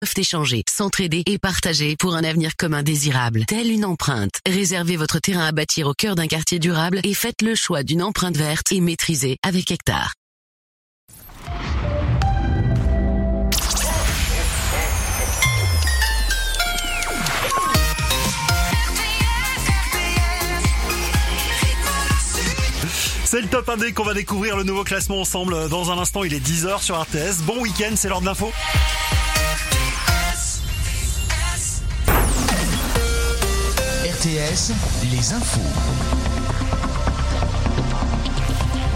peuvent échanger, s'entraider et partager pour un avenir commun désirable. Telle une empreinte. Réservez votre terrain à bâtir au cœur d'un quartier durable et faites le choix d'une empreinte verte et maîtrisée avec Hectare. C'est le top 1D qu'on va découvrir le nouveau classement ensemble dans un instant. Il est 10h sur RTS. Bon week-end, c'est l'heure de l'info. RTS, les infos.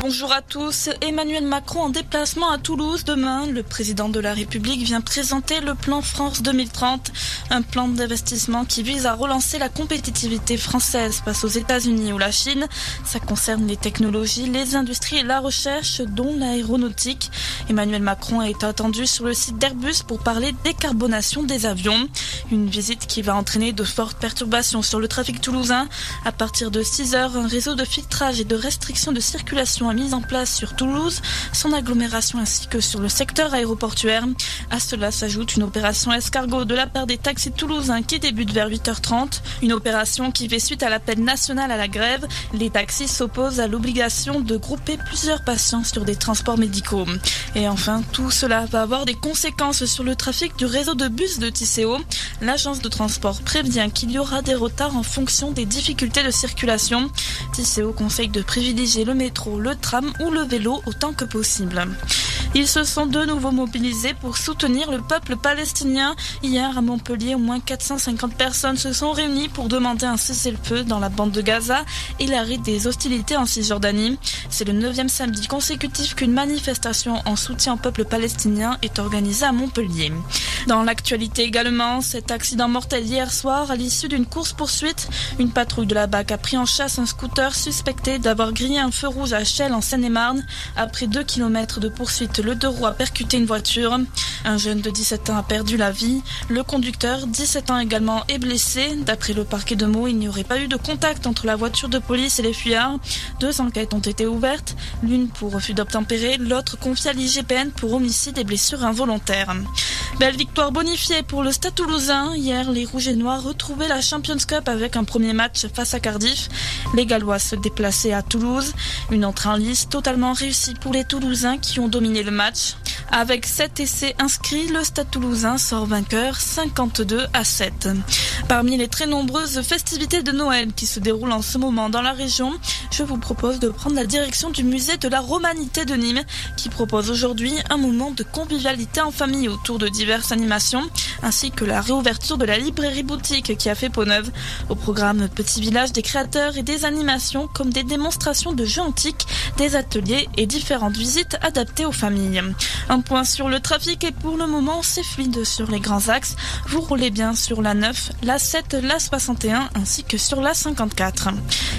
Bonjour à tous. Emmanuel Macron en déplacement à Toulouse demain. Le président de la République vient présenter le plan France 2030, un plan d'investissement qui vise à relancer la compétitivité française face aux États-Unis ou la Chine. Ça concerne les technologies, les industries et la recherche, dont l'aéronautique. Emmanuel Macron a été attendu sur le site d'Airbus pour parler décarbonation des avions. Une visite qui va entraîner de fortes perturbations sur le trafic toulousain. À partir de 6 heures, un réseau de filtrage et de restriction de circulation a mis en place sur Toulouse, son agglomération ainsi que sur le secteur aéroportuaire. À cela s'ajoute une opération escargot de la part des taxis toulousains qui débute vers 8h30. Une opération qui fait suite à l'appel national à la grève. Les taxis s'opposent à l'obligation de grouper plusieurs patients sur des transports médicaux. Et enfin, tout cela va avoir des conséquences sur le trafic du réseau de bus de Tisséo. L'agence de transport prévient qu'il y aura des retards en fonction des difficultés de circulation. Tisséo conseille de privilégier le métro, le tram ou le vélo autant que possible. Ils se sont de nouveau mobilisés pour soutenir le peuple palestinien. Hier à Montpellier, au moins 450 personnes se sont réunies pour demander un cessez-le-feu dans la bande de Gaza et l'arrêt des hostilités en Cisjordanie. C'est le neuvième samedi consécutif qu'une manifestation en soutien au peuple palestinien est organisée à Montpellier. Dans l'actualité également, cet accident mortel hier soir à l'issue d'une course-poursuite, une patrouille de la BAC a pris en chasse un scooter suspecté d'avoir grillé un feu rouge à Chelles en Seine-et-Marne. Après deux kilomètres de poursuite, le deux roues a percuté une voiture. Un jeune de 17 ans a perdu la vie. Le conducteur, 17 ans également, est blessé. D'après le parquet de Meaux, il n'y aurait pas eu de contact entre la voiture de police et les fuyards. Deux enquêtes ont été ouvertes, l'une pour refus d'obtempérer, l'autre confiée à l'IGPN pour homicide et blessures involontaires. Belle victoire bonifiée pour le Stade toulousain. Hier, les Rouges et Noirs retrouvaient la Champions Cup avec un premier match face à Cardiff. Les Gallois se déplaçaient à Toulouse. Une entrée en totalement réussie pour les Toulousains qui ont dominé le match. Avec 7 essais inscrits, le Stade toulousain sort vainqueur 52 à 7. Parmi les très nombreuses festivités de Noël qui se déroulent en ce moment dans la région, je vous propose de prendre la direction du musée de la Romanité de Nîmes qui propose aujourd'hui un moment de convivialité en famille autour de diverses animations ainsi que la réouverture de la librairie boutique qui a fait peau neuve. Au programme Petit Village des créateurs et des animations comme des démonstrations de jeux antiques, des ateliers et différentes visites adaptées aux familles. Un point sur le trafic et pour le moment c'est fluide sur les grands axes. Vous roulez bien sur la 9, la 7, la 61 ainsi que sur la 54.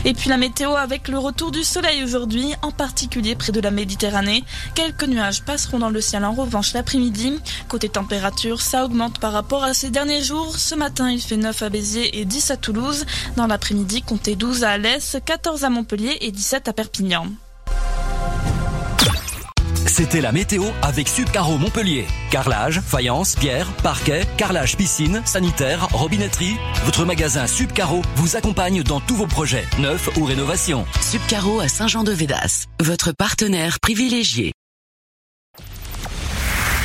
Et puis la météo avec le retour du soleil aujourd'hui, en particulier près de la Méditerranée. Quelques nuages passeront dans le ciel en revanche l'après-midi. Côté température, ça augmente par rapport à ces derniers jours. Ce matin, il fait 9 à Béziers et 10 à Toulouse. Dans l'après-midi, comptez 12 à Alès, 14 à Montpellier et 17 à Perpignan. C'était la météo avec Subcaro Montpellier. Carrelage, faïence, pierre, parquet, carrelage piscine, sanitaire, robinetterie. Votre magasin Subcaro vous accompagne dans tous vos projets, neufs ou rénovations. Subcaro à Saint-Jean-de-Védas, votre partenaire privilégié.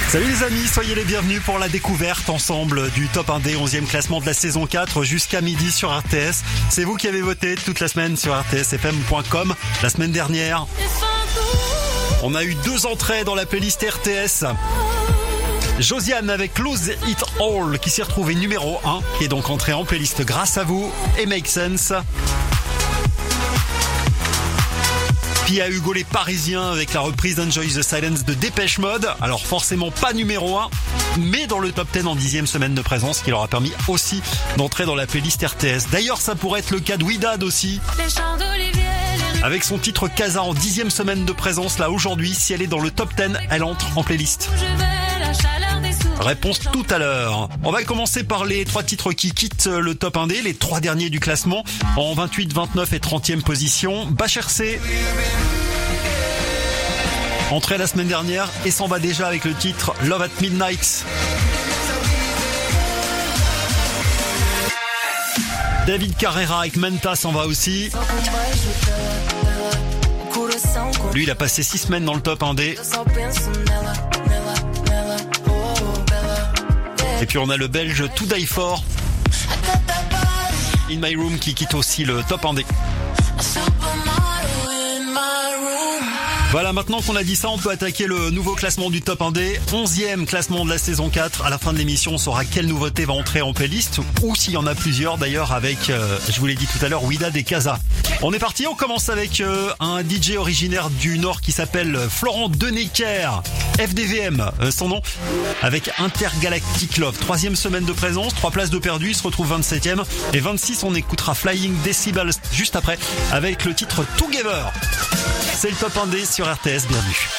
Salut les amis, soyez les bienvenus pour la découverte ensemble du top 1D 11e classement de la saison 4 jusqu'à midi sur RTS. C'est vous qui avez voté toute la semaine sur rtsfm.com la semaine dernière. On a eu deux entrées dans la playlist RTS. Josiane avec Close It All qui s'est retrouvée numéro 1 qui est donc entrée en playlist grâce à vous et Make Sense. Puis Hugo les Parisiens avec la reprise d'Enjoy the Silence de Dépêche Mode. Alors forcément pas numéro 1, mais dans le top 10 en dixième semaine de présence qui leur a permis aussi d'entrer dans la playlist RTS. D'ailleurs ça pourrait être le cas de Widad aussi. Avec son titre Casa en dixième semaine de présence, là aujourd'hui, si elle est dans le top 10, elle entre en playlist. Réponse tout à l'heure. On va commencer par les trois titres qui quittent le top 1D, les trois derniers du classement, en 28, 29 et 30e position. Bachercé. Entrée la semaine dernière et s'en va déjà avec le titre Love at Midnight. David Carrera avec Menta s'en va aussi. Lui, il a passé 6 semaines dans le top 1D. Et puis on a le belge To Die For. In My Room qui quitte aussi le top 1D. Voilà, maintenant qu'on a dit ça, on peut attaquer le nouveau classement du top 1D. 11e classement de la saison 4. À la fin de l'émission, on saura quelle nouveauté va entrer en playlist ou s'il y en a plusieurs d'ailleurs avec, euh, je vous l'ai dit tout à l'heure, Wida des Casa. On est parti, on commence avec euh, un DJ originaire du Nord qui s'appelle Florent Denecker, FDVM, euh, son nom, avec Intergalactic Love. Troisième semaine de présence, trois places de perdu, il se retrouve 27e et 26, on écoutera Flying Decibels juste après avec le titre Together. C'est le top 1D sur RTS, bienvenue.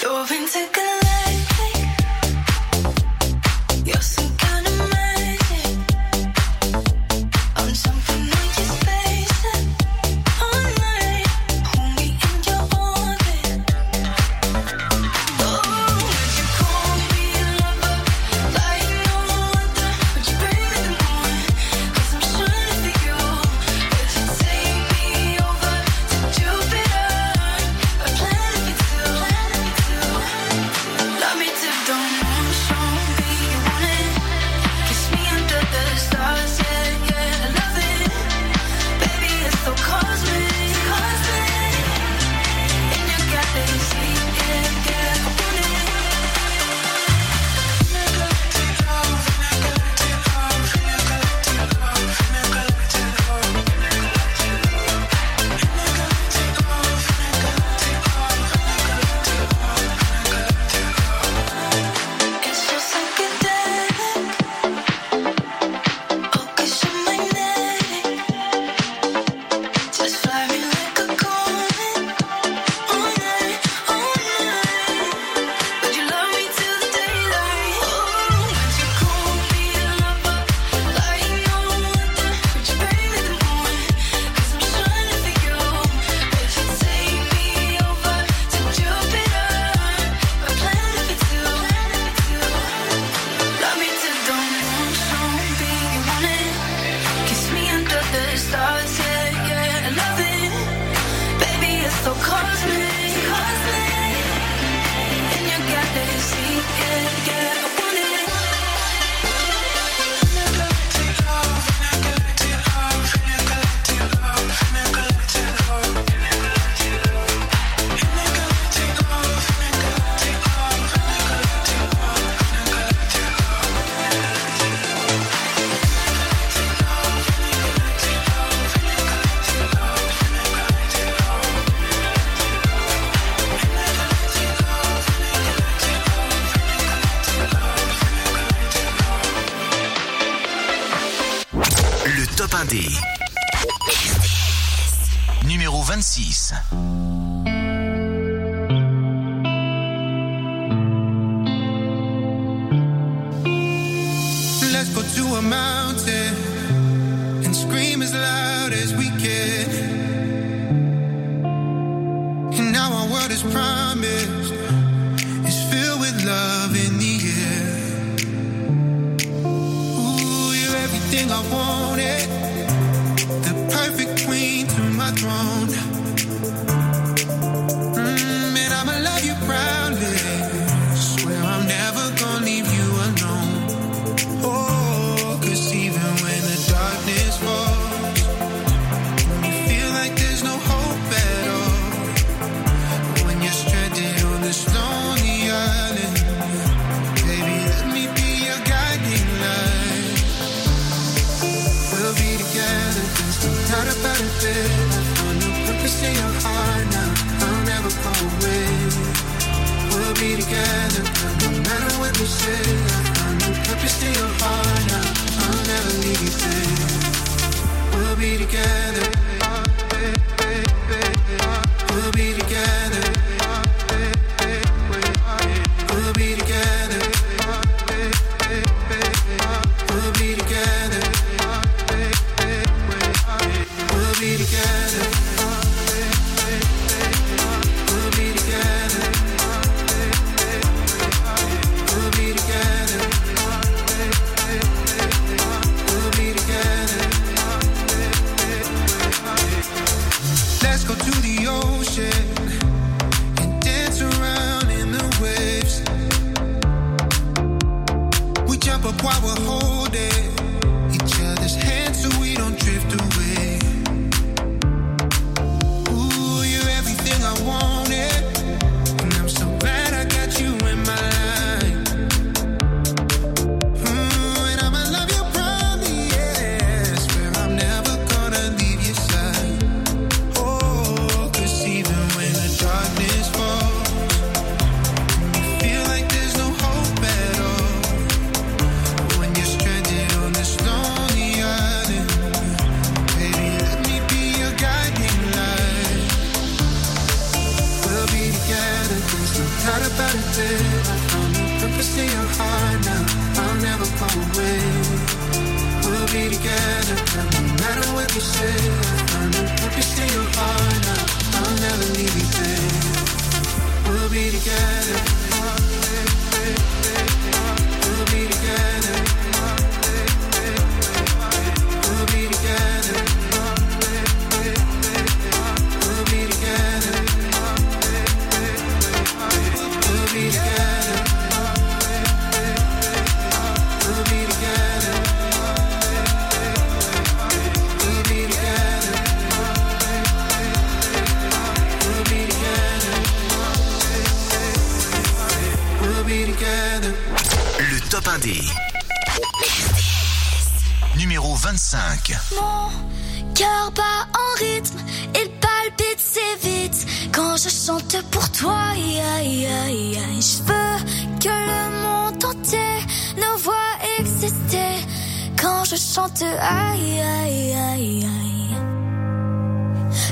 aïe, aïe, aïe, aïe.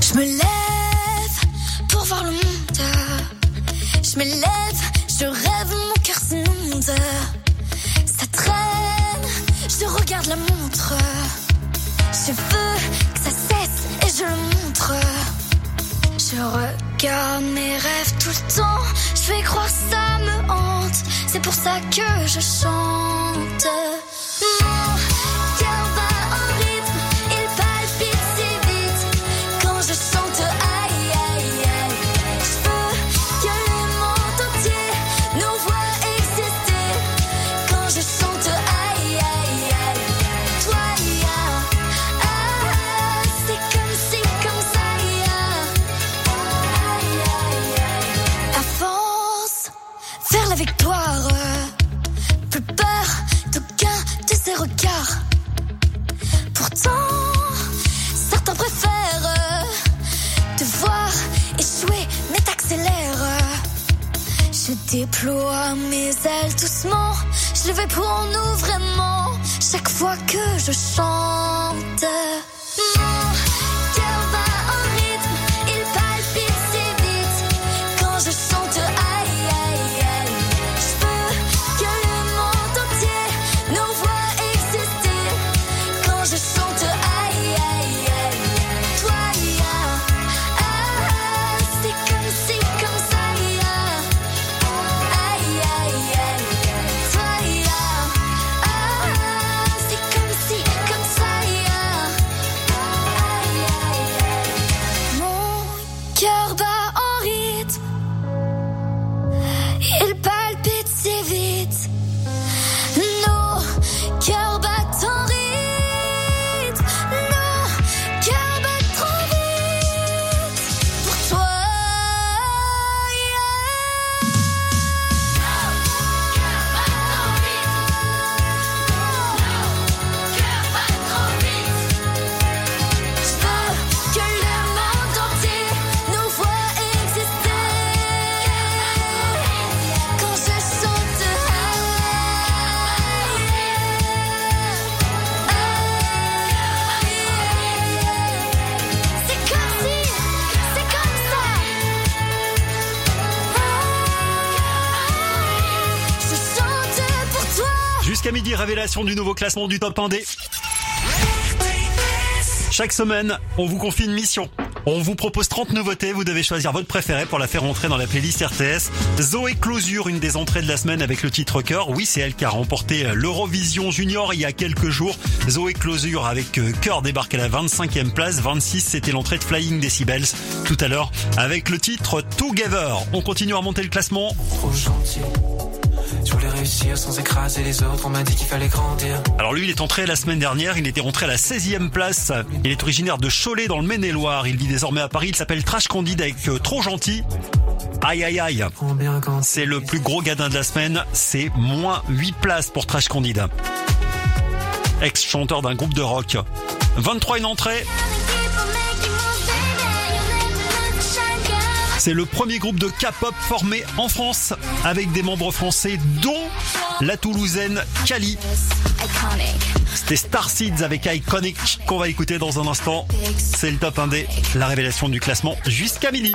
Je me lève pour voir le monde. Je me lève, je rêve, mon cœur s'inonde. Ça traîne, je regarde la montre. Je veux que ça cesse et je le montre. Je regarde mes rêves tout le temps. Je vais croire ça me hante. C'est pour ça que je chante. je sens du nouveau classement du top 1D. Chaque semaine, on vous confie une mission. On vous propose 30 nouveautés, vous devez choisir votre préféré pour la faire entrer dans la playlist RTS. Zoé Closure, une des entrées de la semaine avec le titre Cœur. Oui, c'est elle qui a remporté l'Eurovision Junior il y a quelques jours. Zoé Closure avec euh, Cœur débarque à la 25e place. 26, c'était l'entrée de Flying Decibels tout à l'heure avec le titre Together. On continue à monter le classement. Trop gentil Je voulais réussir sans écraser les autres, on m'a dit qu'il fallait grandir. Alors lui, il est entré la semaine dernière, il était rentré à la 16e place. Il est originaire de Cholet dans le Maine-et-Loire. Il vit désormais à Paris, il s'appelle Trash Candide avec euh, Trop Gentil. Aïe aïe aïe. C'est le plus gros gadin de la semaine, c'est moins 8 places pour Trash Candide. Ex-chanteur d'un groupe de rock. 23 une entrée, c'est le premier groupe de K-pop formé en France avec des membres français dont la Toulousaine Kali. C'était Starseeds avec Iconic qu'on va écouter dans un instant. C'est le top 1D, la révélation du classement jusqu'à midi.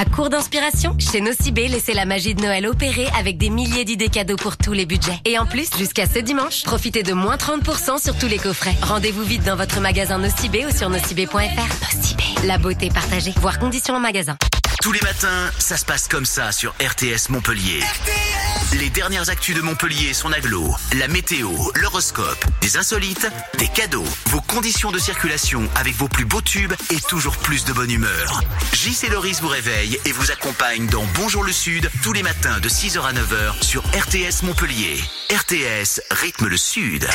À court d'inspiration, chez Nocibé, laissez la magie de Noël opérer avec des milliers d'idées cadeaux pour tous les budgets. Et en plus, jusqu'à ce dimanche, profitez de moins 30% sur tous les coffrets. Rendez-vous vite dans votre magasin Nocibé ou sur nocibé.fr. Nocibé, la beauté partagée. Voir conditions en magasin. Tous les matins, ça se passe comme ça sur RTS Montpellier. Les dernières actus de Montpellier sont aglo, la météo, l'horoscope, des insolites, des cadeaux, vos conditions de circulation avec vos plus beaux tubes et toujours plus de bonne humeur. JC Loris vous réveille et vous accompagne dans Bonjour le Sud tous les matins de 6h à 9h sur RTS Montpellier. RTS rythme le Sud.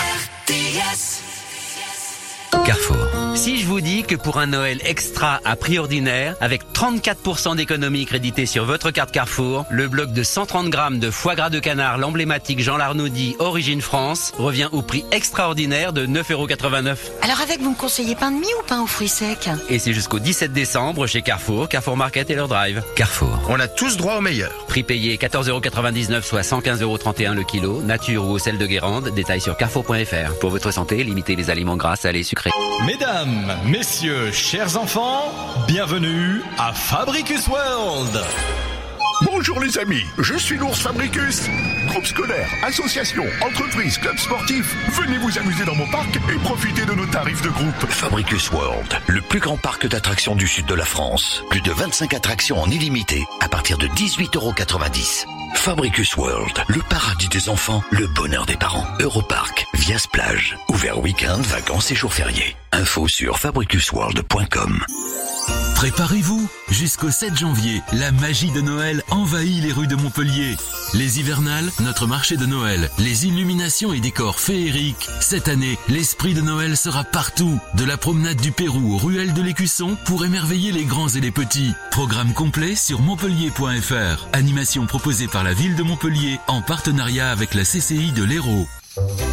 Carrefour. Si je vous dis que pour un Noël extra à prix ordinaire, avec 34% d'économie créditée sur votre carte Carrefour, le bloc de 130 grammes de foie gras de canard, l'emblématique Jean Larnaudy, origine France, revient au prix extraordinaire de 9,89€. Alors avec, vous me conseillez pain de mie ou pain aux fruits secs Et c'est jusqu'au 17 décembre chez Carrefour, Carrefour Market et leur drive. Carrefour. On a tous droit au meilleur. Prix payé 14,99€, soit 115,31€ le kilo, nature ou au sel de Guérande, détail sur carrefour.fr. Pour votre santé, limitez les aliments gras, salés, sucrés. Mesdames, messieurs, chers enfants, bienvenue à Fabricus World. Bonjour les amis, je suis l'ours Fabricus. Groupe scolaire, association, entreprise, club sportif, venez vous amuser dans mon parc et profitez de nos tarifs de groupe. Fabricus World, le plus grand parc d'attractions du sud de la France. Plus de 25 attractions en illimité à partir de 18,90€. Fabricus World, le paradis des enfants, le bonheur des parents. Europarc, Vias Plage, ouvert week-end, vacances et jours fériés. Info sur fabricusworld.com. Préparez-vous Jusqu'au 7 janvier, la magie de Noël envahit les rues de Montpellier. Les hivernales, notre marché de Noël, les illuminations et décors féeriques. Cette année, l'esprit de Noël sera partout, de la promenade du Pérou aux ruelles de l'Écusson pour émerveiller les grands et les petits. Programme complet sur montpellier.fr. Animation proposée par la ville de Montpellier en partenariat avec la CCI de l'Hérault.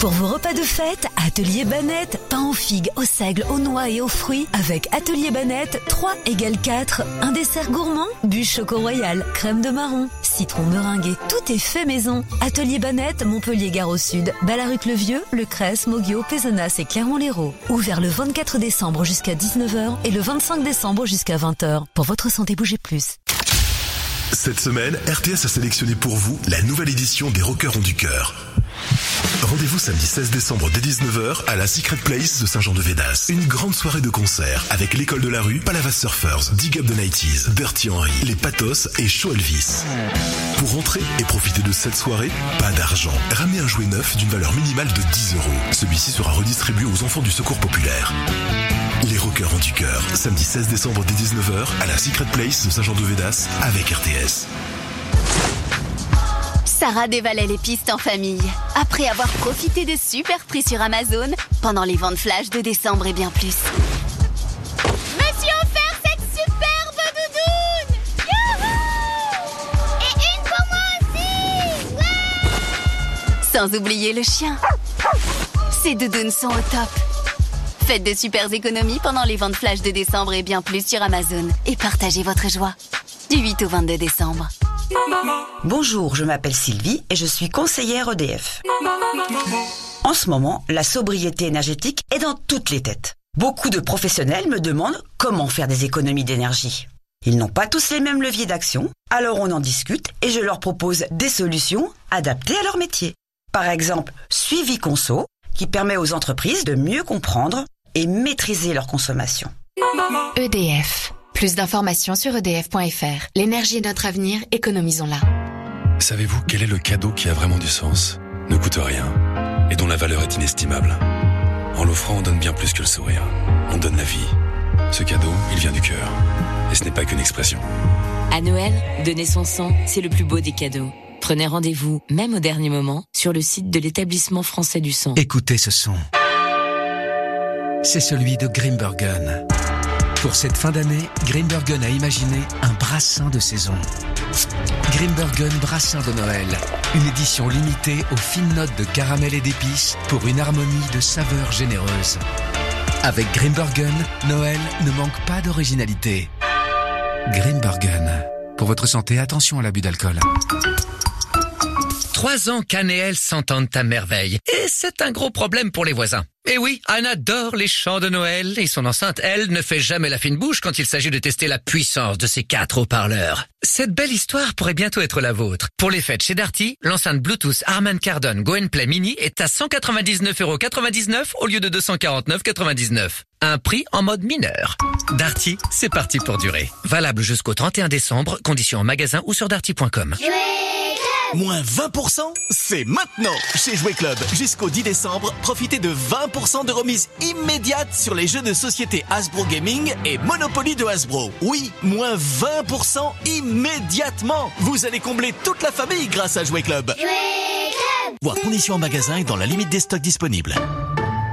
Pour vos repas de fête, Atelier Banette, pain aux figues, aux seigles, aux noix et aux fruits. Avec Atelier Banette, 3 égale 4. Un dessert gourmand, bûche choco royal, crème de marron, citron meringué. Tout est fait maison. Atelier Banette, Montpellier Gare au Sud, Ballaruc-le-Vieux, Le Cresse, Moguio, Pézenas et Clermont-Lérault. Ouvert le 24 décembre jusqu'à 19h et le 25 décembre jusqu'à 20h. Pour votre santé, bougez plus. Cette semaine, RTS a sélectionné pour vous la nouvelle édition des Rockers ont du cœur. Rendez-vous samedi 16 décembre dès 19h à la Secret Place de Saint-Jean-de-Védas. Une grande soirée de concert avec l'école de la rue, Palavas Surfers, Dig Up the 90s, Dirty Henry, Les Patos et Show Elvis. Pour rentrer et profiter de cette soirée, pas d'argent. Ramenez un jouet neuf d'une valeur minimale de 10 euros. Celui-ci sera redistribué aux enfants du Secours Populaire. Les Rockers ont du cœur. Samedi 16 décembre dès 19h à la Secret Place de Saint-Jean-de-Védas avec RTS. Sarah dévalait les pistes en famille. Après avoir profité des super prix sur Amazon pendant les ventes flash de décembre et bien plus. Monsieur offert cette superbe doudoune Youhou Et une pour moi aussi Ouais Sans oublier le chien. Ces doudounes sont au top. Faites de super économies pendant les ventes flash de décembre et bien plus sur Amazon. Et partagez votre joie. Du 8 au 22 décembre. Bonjour, je m'appelle Sylvie et je suis conseillère EDF. En ce moment, la sobriété énergétique est dans toutes les têtes. Beaucoup de professionnels me demandent comment faire des économies d'énergie. Ils n'ont pas tous les mêmes leviers d'action, alors on en discute et je leur propose des solutions adaptées à leur métier. Par exemple, Suivi Conso, qui permet aux entreprises de mieux comprendre et maîtriser leur consommation. EDF. Plus d'informations sur edf.fr. L'énergie est notre avenir, économisons-la. Savez-vous quel est le cadeau qui a vraiment du sens, ne coûte rien et dont la valeur est inestimable En l'offrant, on donne bien plus que le sourire. On donne la vie. Ce cadeau, il vient du cœur. Et ce n'est pas qu'une expression. À Noël, donner son sang, c'est le plus beau des cadeaux. Prenez rendez-vous, même au dernier moment, sur le site de l'établissement français du sang. Écoutez ce son. C'est celui de Grimbergen. Pour cette fin d'année, Grimbergen a imaginé un brassin de saison. Grimbergen Brassin de Noël. Une édition limitée aux fines notes de caramel et d'épices pour une harmonie de saveurs généreuses. Avec Grimbergen, Noël ne manque pas d'originalité. Grimbergen. Pour votre santé, attention à l'abus d'alcool. Trois ans qu'Anne et elle s'entendent à merveille. Et c'est un gros problème pour les voisins. Et oui, Anne adore les chants de Noël et son enceinte, elle, ne fait jamais la fine bouche quand il s'agit de tester la puissance de ses quatre haut-parleurs. Cette belle histoire pourrait bientôt être la vôtre. Pour les fêtes chez Darty, l'enceinte Bluetooth Harman Kardon Go Mini est à 199,99€ au lieu de 249,99€. Un prix en mode mineur. Darty, c'est parti pour durer. Valable jusqu'au 31 décembre, conditions en magasin ou sur darty.com. Moins 20% C'est maintenant chez Jouet Club. Jusqu'au 10 décembre, profitez de 20% de remise immédiate sur les jeux de société Hasbro Gaming et Monopoly de Hasbro. Oui, moins 20% immédiatement Vous allez combler toute la famille grâce à Jouet Club. Jouet Club Voir conditions en magasin et dans la limite des stocks disponibles.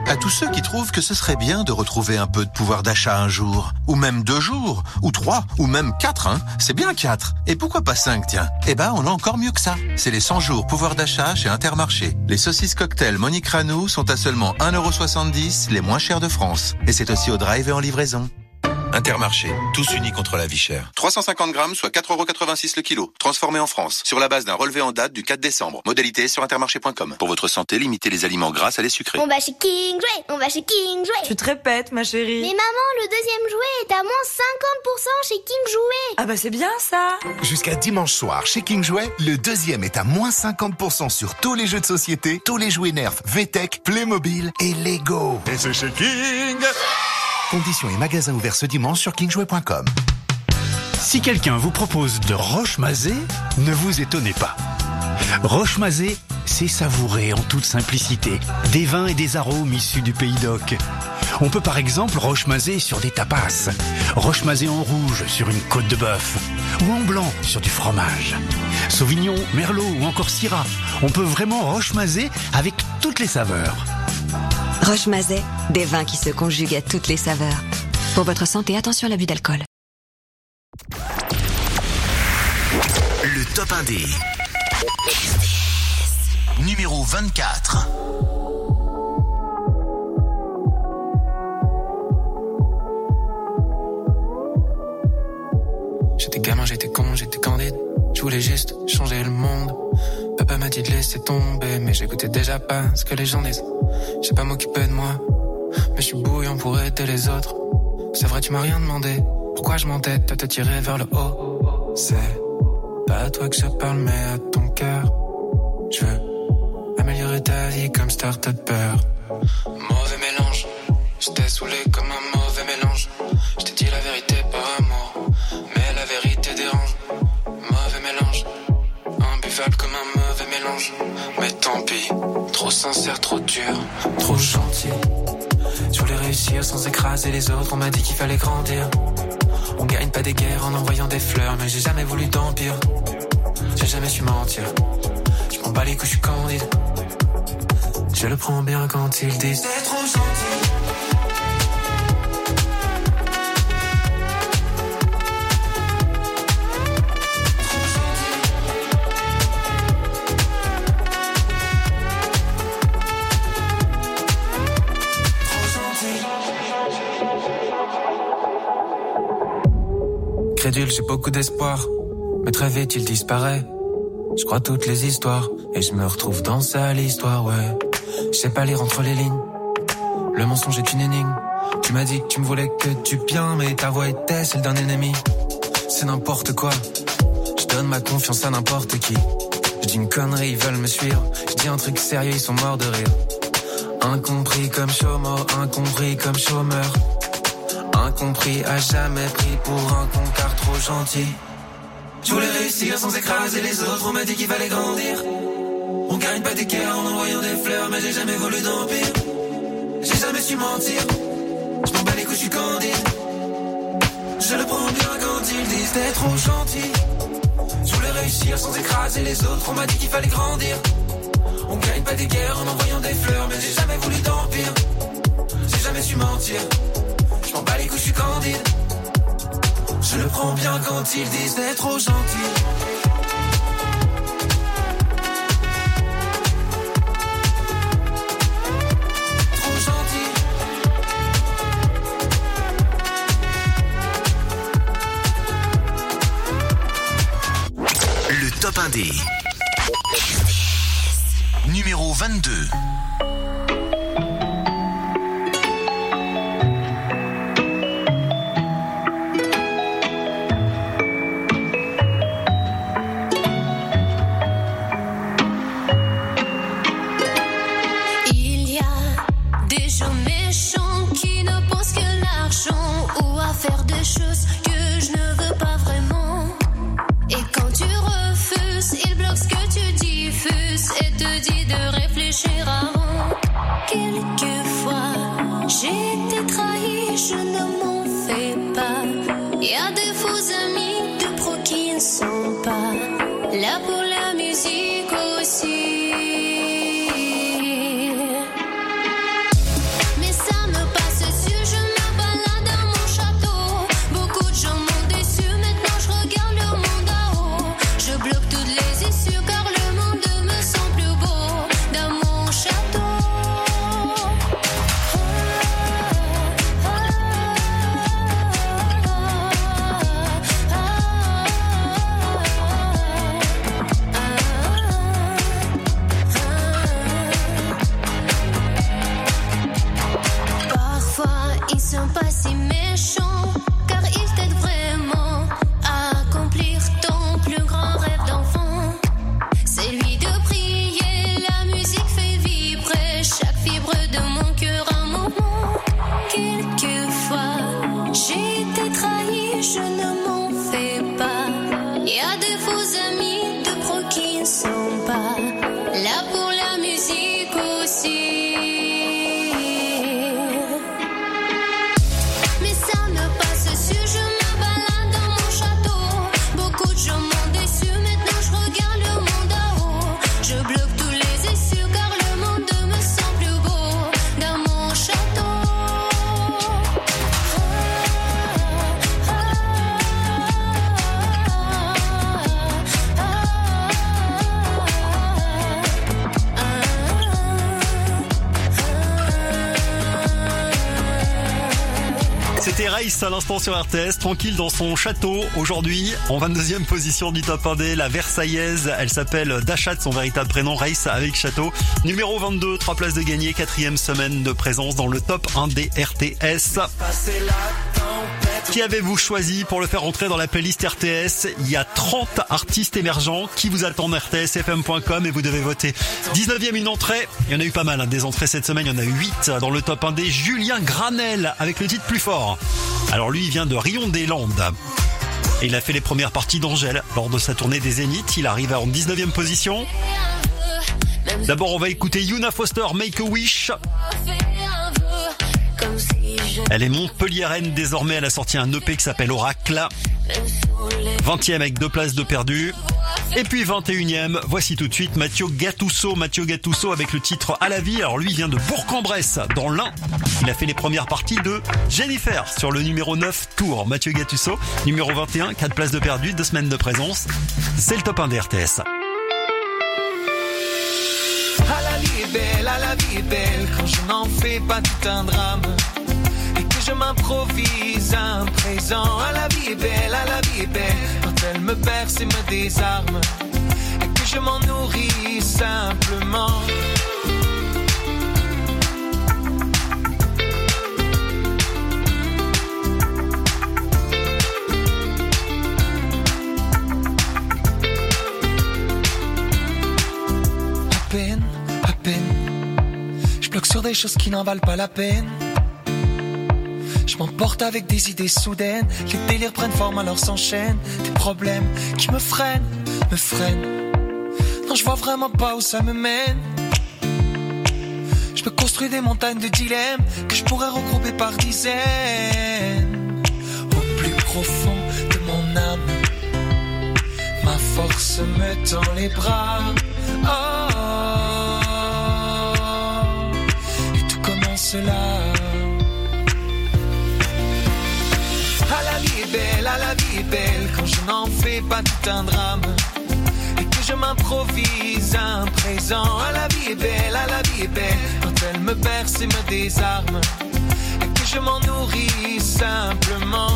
À tous ceux qui trouvent que ce serait bien de retrouver un peu de pouvoir d'achat un jour, ou même deux jours, ou trois, ou même quatre, hein. C'est bien quatre. Et pourquoi pas cinq, tiens? Eh ben, on a encore mieux que ça. C'est les 100 jours pouvoir d'achat chez Intermarché. Les saucisses cocktail Monique Ranou sont à seulement 1,70€, les moins chers de France. Et c'est aussi au drive et en livraison. Intermarché, tous unis contre la vie chère. 350 grammes, soit 4,86€ le kilo. Transformé en France, sur la base d'un relevé en date du 4 décembre. Modalité sur intermarché.com. Pour votre santé, limitez les aliments gras à les sucrés. On va chez King Jouet, on va chez King Jouet. Tu te répètes, ma chérie. Mais maman, le deuxième jouet est à moins 50% chez King Jouet. Ah bah c'est bien ça. Jusqu'à dimanche soir, chez King Jouet, le deuxième est à moins 50% sur tous les jeux de société, tous les jouets Nerf, VTech, Playmobil et Lego. Et c'est chez King Conditions et magasins ouverts ce dimanche sur kingjouet.com. Si quelqu'un vous propose de roche mazé, ne vous étonnez pas. Roche mazé, c'est savouré en toute simplicité. Des vins et des arômes issus du pays d'Oc. On peut par exemple roche mazé sur des tapas, roche mazé en rouge sur une côte de bœuf, ou en blanc sur du fromage. Sauvignon, merlot ou encore syrah. On peut vraiment roche mazé avec toutes les saveurs. Roche Mazet, des vins qui se conjuguent à toutes les saveurs. Pour votre santé, attention à l'abus d'alcool. Le top 1D. Numéro 24. J'étais gamin, j'étais con, j'étais candide. Je voulais juste changer le monde. Papa m'a dit de laisser tomber, mais j'écoutais déjà pas ce que les gens disent. J'ai pas m'occuper de moi, mais je suis bouillant pour aider les autres. C'est vrai, tu m'as rien demandé. Pourquoi je m'entête à te tirer vers le haut? C'est pas à toi que je parle, mais à ton cœur. Je veux améliorer ta vie comme start-upper. Mauvais mélange, j'étais saoulé comme un Trop sincère, trop dur, trop gentil. Je voulais réussir sans écraser les autres, on m'a dit qu'il fallait grandir. On gagne pas des guerres en envoyant des fleurs, mais j'ai jamais voulu d'empire. J'ai jamais su mentir. Je m'en bats les couilles, je suis candide. Je le prends bien quand ils disent C'est trop gentil. J'ai beaucoup d'espoir, mais très vite il disparaît. Je crois toutes les histoires et je me retrouve dans sa l'histoire, ouais. Je sais pas lire entre les lignes. Le mensonge est une énigme. Tu m'as dit que tu me voulais que du bien, mais ta voix était celle d'un ennemi. C'est n'importe quoi. Je donne ma confiance à n'importe qui. Je dis une connerie, ils veulent me suivre. Je dis un truc sérieux, ils sont morts de rire. Incompris comme chômeur, incompris comme chômeur. Incompris à jamais pris pour un con car trop gentil. Je voulais réussir sans écraser les autres, on m'a dit qu'il fallait grandir. On gagne pas des guerres en envoyant des fleurs, mais j'ai jamais voulu d'empire. J'ai jamais su mentir. Je m'en bats les couilles, je suis candide. Je le prends bien quand ils disent d'être trop gentil. Je voulais réussir sans écraser les autres, on m'a dit qu'il fallait grandir. On gagne pas des guerres en envoyant des fleurs, mais j'ai jamais voulu d'empire. J'ai jamais su mentir. Je m'en bats les couilles, je suis candide. Je le prends bien quand ils disent d'être trop gentil. Le top 1D. Numéro 22. L'instant sur RTS, tranquille dans son château. Aujourd'hui, en 22e position du top 1D, la Versaillaise. Elle s'appelle Dachat, son véritable prénom, Race avec château. Numéro 22, 3 places de gagné, quatrième semaine de présence dans le top 1D RTS. Qui avez-vous choisi pour le faire entrer dans la playlist RTS Il y a 30 artistes émergents qui vous attendent rtsfm.com et vous devez voter. 19e une entrée, il y en a eu pas mal hein, des entrées cette semaine, il y en a eu 8 dans le top 1D. Julien Granel avec le titre plus fort. Alors lui il vient de Rion des Landes. Et il a fait les premières parties d'Angèle lors de sa tournée des Zéniths. Il arrive en 19e position. D'abord on va écouter Yuna Foster Make a Wish. Elle est montpelliéraine désormais, elle a sorti un EP qui s'appelle Oracle. 20e avec deux places de perdu. Et puis 21e, voici tout de suite Mathieu Gattuso. Mathieu Gattuso avec le titre À la vie. Alors lui vient de Bourg-en-Bresse, dans l'Ain. Il a fait les premières parties de Jennifer sur le numéro 9 tour. Mathieu Gattuso, numéro 21, 4 places de perdu, 2 semaines de présence. C'est le top 1 des RTS. N'en fais pas tout un drame. Et que je m'improvise un présent. À la vie est belle, à la vie est belle, quand elle me berce et me désarme. Et que je m'en nourris simplement. Sur des choses qui n'en valent pas la peine. Je m'emporte avec des idées soudaines. Les délires prennent forme alors s'enchaînent. Des problèmes qui me freinent, me freinent. Non, je vois vraiment pas où ça me mène. Je me construis des montagnes de dilemmes que je pourrais regrouper par dizaines. Au plus profond de mon âme. Ma force me tend les bras. Oh, Ah, la vie est belle, ah, la vie est belle quand je n'en fais pas tout un drame. Et que je m'improvise un présent. Ah, la vie est belle, ah, la vie est belle quand elle me berce et me désarme. Et que je m'en nourris simplement.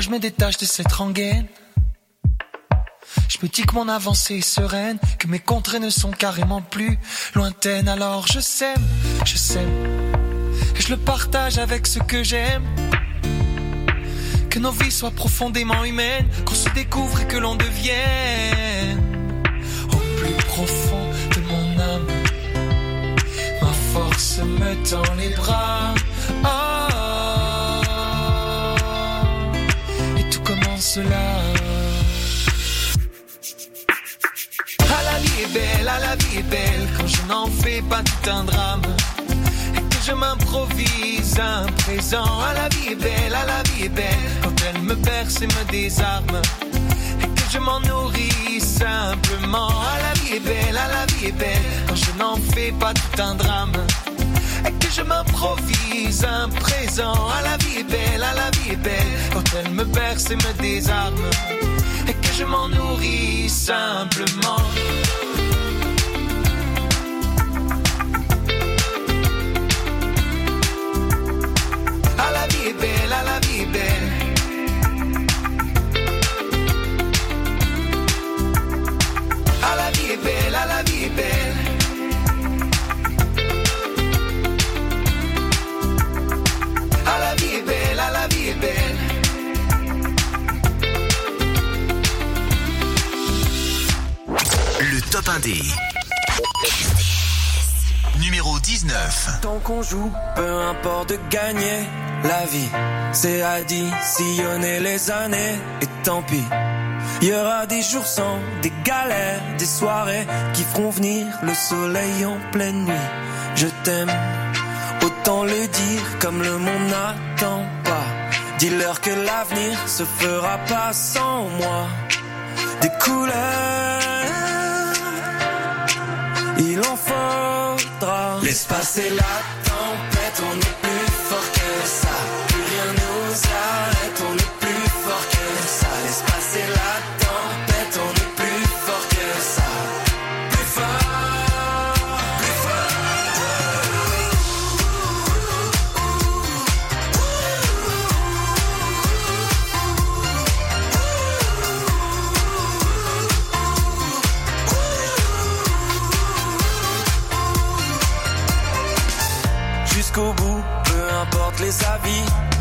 Je me détache de cette rengaine. Je me dis que mon avancée est sereine, que mes contrées ne sont carrément plus lointaines. Alors je sème, je sème, et je le partage avec ceux que j'aime. Que nos vies soient profondément humaines, qu'on se découvre et que l'on devienne au plus profond de mon âme. Ma force me tend les bras. Là. Ah la vie est belle, ah la vie est belle quand je n'en fais pas tout un drame. Et que je m'improvise un présent. Ah la vie est belle, ah la vie est belle quand elle me berce et me désarme. Et que je m'en nourris simplement. Ah la vie est belle, ah la vie est belle quand je n'en fais pas tout un drame. Et que je m'improvise un présent. Ah la vie est belle, ah la vie est belle quand elle me berce et me désarme. Et que je m'en nourris simplement. Le top 1D. Numéro 19. Tant qu'on joue, peu importe de gagner la vie. C'est additionner les années et tant pis. Il y aura des jours sans, des galères, des soirées qui feront venir le soleil en pleine nuit. Je t'aime, autant le dire comme le monde n'attend pas. Dis-leur que l'avenir se fera pas sans moi. Des couleurs, il en faudra. Laisse passer la tempête, on est plus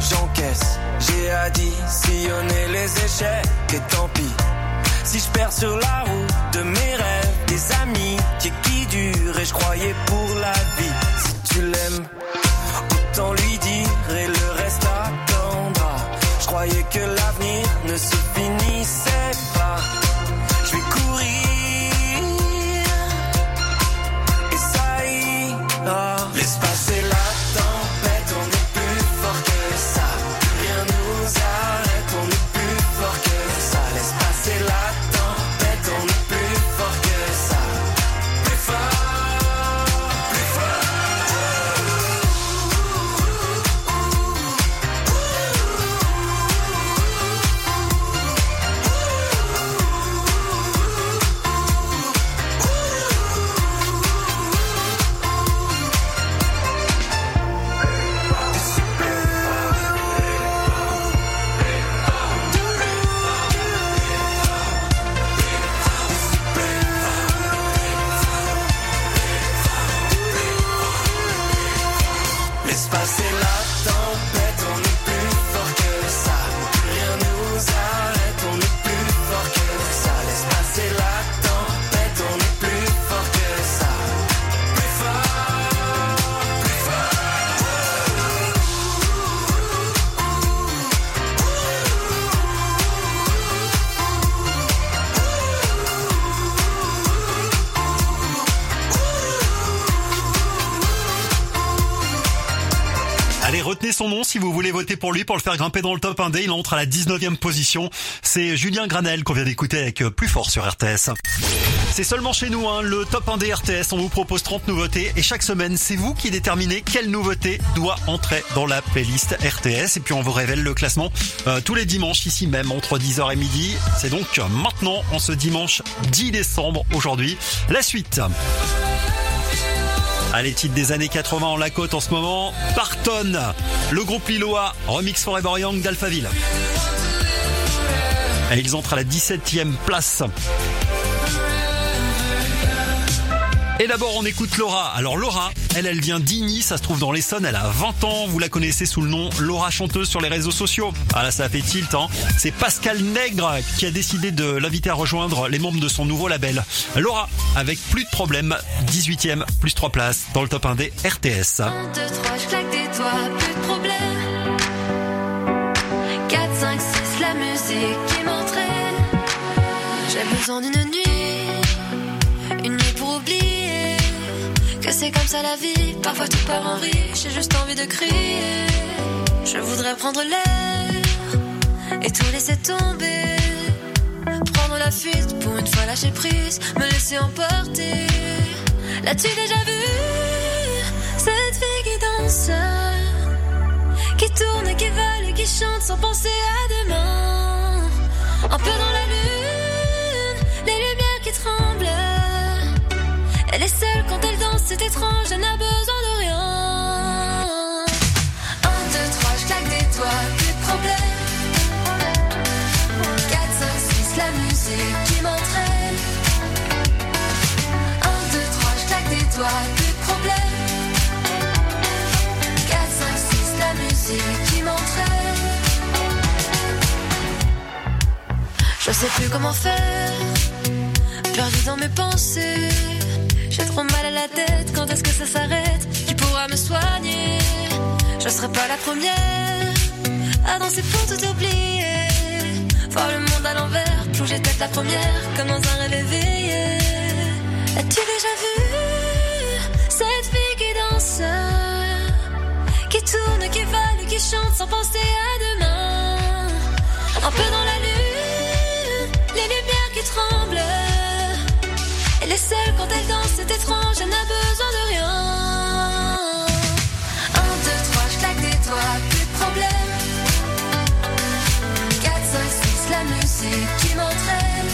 j'encaisse. J'ai additionné les échecs et tant pis. Si je perds sur la route de mes rêves, des amis qui, pour lui, pour le faire grimper dans le top 1D. Il entre à la 19e position. C'est Julien Granel qu'on vient d'écouter avec Plus Fort sur RTS. C'est seulement chez nous, hein, le top 1D RTS. On vous propose 30 nouveautés et chaque semaine, c'est vous qui déterminez quelle nouveauté doit entrer dans la playlist RTS. Et puis on vous révèle le classement euh, tous les dimanches ici même entre 10h et midi. C'est donc maintenant, en ce dimanche 10 décembre aujourd'hui, la suite. Allez, titre des années 80 en la côte en ce moment. Parton, le groupe Lillois, remix Forever Young d'Alphaville. Et ils entrent à la 17e place. Et d'abord, on écoute Laura. Alors Laura, elle, elle vient d'Igny, ça se trouve dans l'Essonne, elle a 20 ans, vous la connaissez sous le nom Laura Chanteuse sur les réseaux sociaux. Ah là, ça fait tilt, hein. C'est Pascal Nègre qui a décidé de l'inviter à rejoindre les membres de son nouveau label. Laura, avec plus de problèmes, 18ème, plus 3 places dans le top 1 des RTS. 1, 2, 3, je claque des doigts, plus de problème. 4, 5, 6, la musique qui m'entraîne. J'ai besoin d'une nuit, comme ça la vie. Parfois tout part en rire, j'ai juste envie de crier. Je voudrais prendre l'air et tout laisser tomber. Prendre la fuite pour une fois lâcher prise, me laisser emporter. L'as-tu déjà vu? Cette fille qui danse, qui tourne, qui vole, qui chante sans penser à demain. Un peu dans la lune, les lumières qui tremblent. Elle est seule quand elle c'est étrange, elle n'a besoin de rien. 1, 2, 3, je claque des doigts, plus de problème. 4, 5, 6, la musique qui m'entraîne. 1, 2, 3, je claque des doigts, plus de problème. 4, 5, 6, la musique qui m'entraîne. Je sais plus comment faire, perdu dans mes pensées. J'ai trop mal à la tête, est-ce que ça s'arrête Qui pourra me soigner Je serai pas la première à danser pour tout oublier. Voir le monde à l'envers, plonger tête la première, comme dans un rêve éveillé. As-tu déjà vu cette fille qui danse Qui tourne, qui vole, qui chante sans penser à demain? Un peu dans la lune, les lumières qui tremblent. Elle est quand elle danse, c'est étrange, elle n'a besoin de rien. 1, 2, 3, je claque des doigts, plus de problème. 4, 5, 6, la musique qui m'entraîne.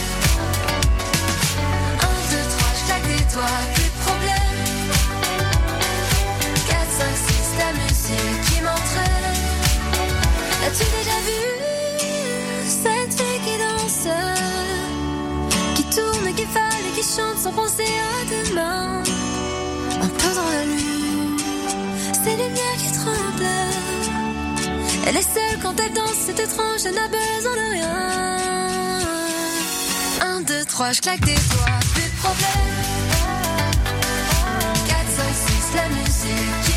1, 2, 3, je claque des doigts, plus de problème. 4, 5, 6, la musique qui m'entraîne. As-tu déjà vu cette fille qui danse? Chante sans penser à demain. Un peu dans la lune, ces lumières qui tremblent. Elle est seule quand elle danse, c'est étrange, elle n'a besoin de rien. 1, 2, 3, je claque des doigts, plus de problème. 4, 5, 6, la musique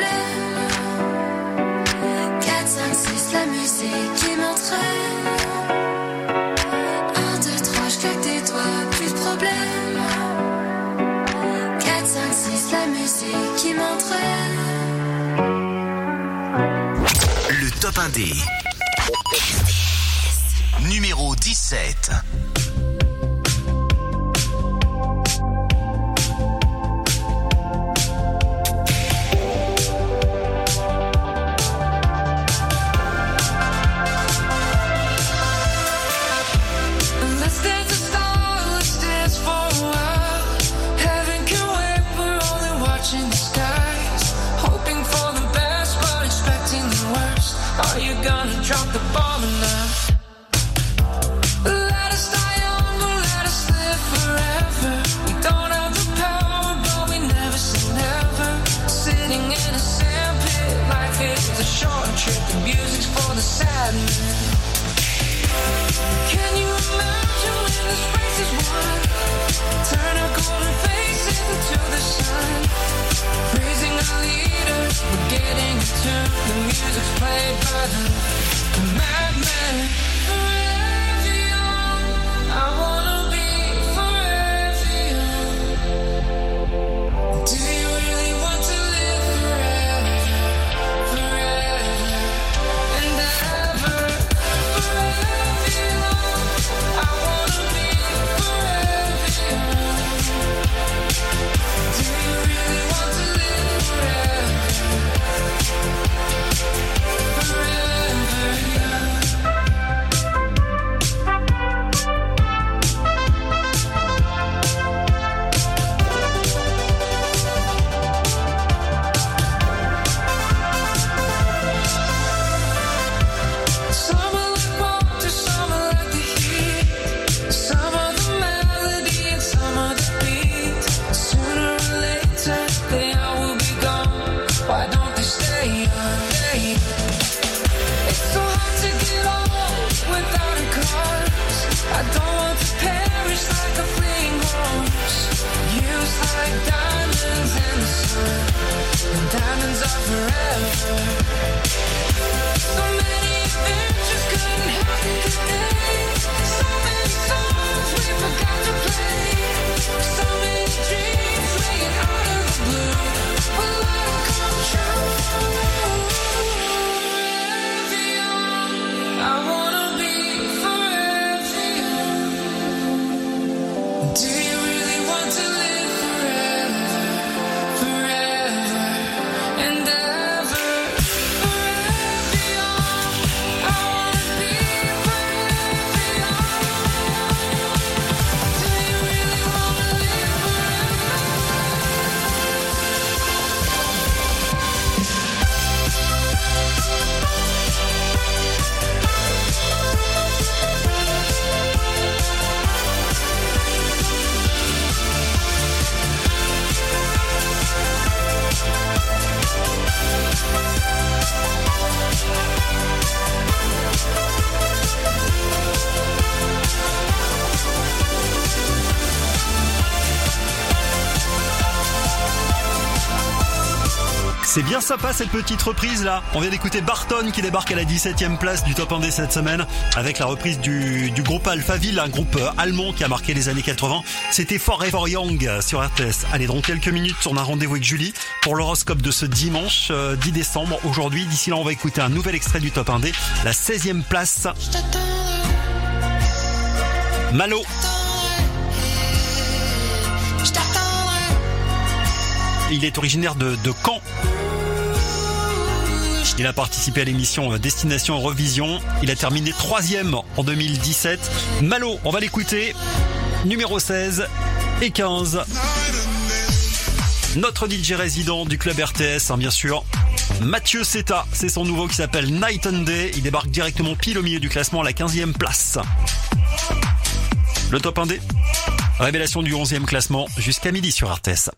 plus de problème. 4, 5, 6, la musique qui m'entraîne. 1, 2, 3, je plus de problème. 4, 5, 6, la musique qui m'entraîne. Le top 1D. Numéro 17. Music's played by the, the madman. C'est bien sympa cette petite reprise là. On vient d'écouter Barton qui débarque à la 17ème place du top 1D cette semaine avec la reprise du, du groupe Alphaville, un groupe euh, allemand qui a marqué les années 80. C'était Forever Young euh, sur RTS. Allez, dans quelques minutes, on a rendez-vous avec Julie pour l'horoscope de ce dimanche euh, 10 décembre. Aujourd'hui, d'ici là, on va écouter un nouvel extrait du top 1D, la 16ème place. Malo. Il est originaire de, de Caen. Il a participé à l'émission Destination Eurovision. Il a terminé troisième en 2017. Malo, on va l'écouter. Numéro 16 et 15. Notre DJ résident du club RTS, hein, bien sûr. Mathieu Seta, c'est son nouveau qui s'appelle Night and Day. Il débarque directement pile au milieu du classement à la 15e place. Le top 1D. Révélation du 11e classement jusqu'à midi sur RTS.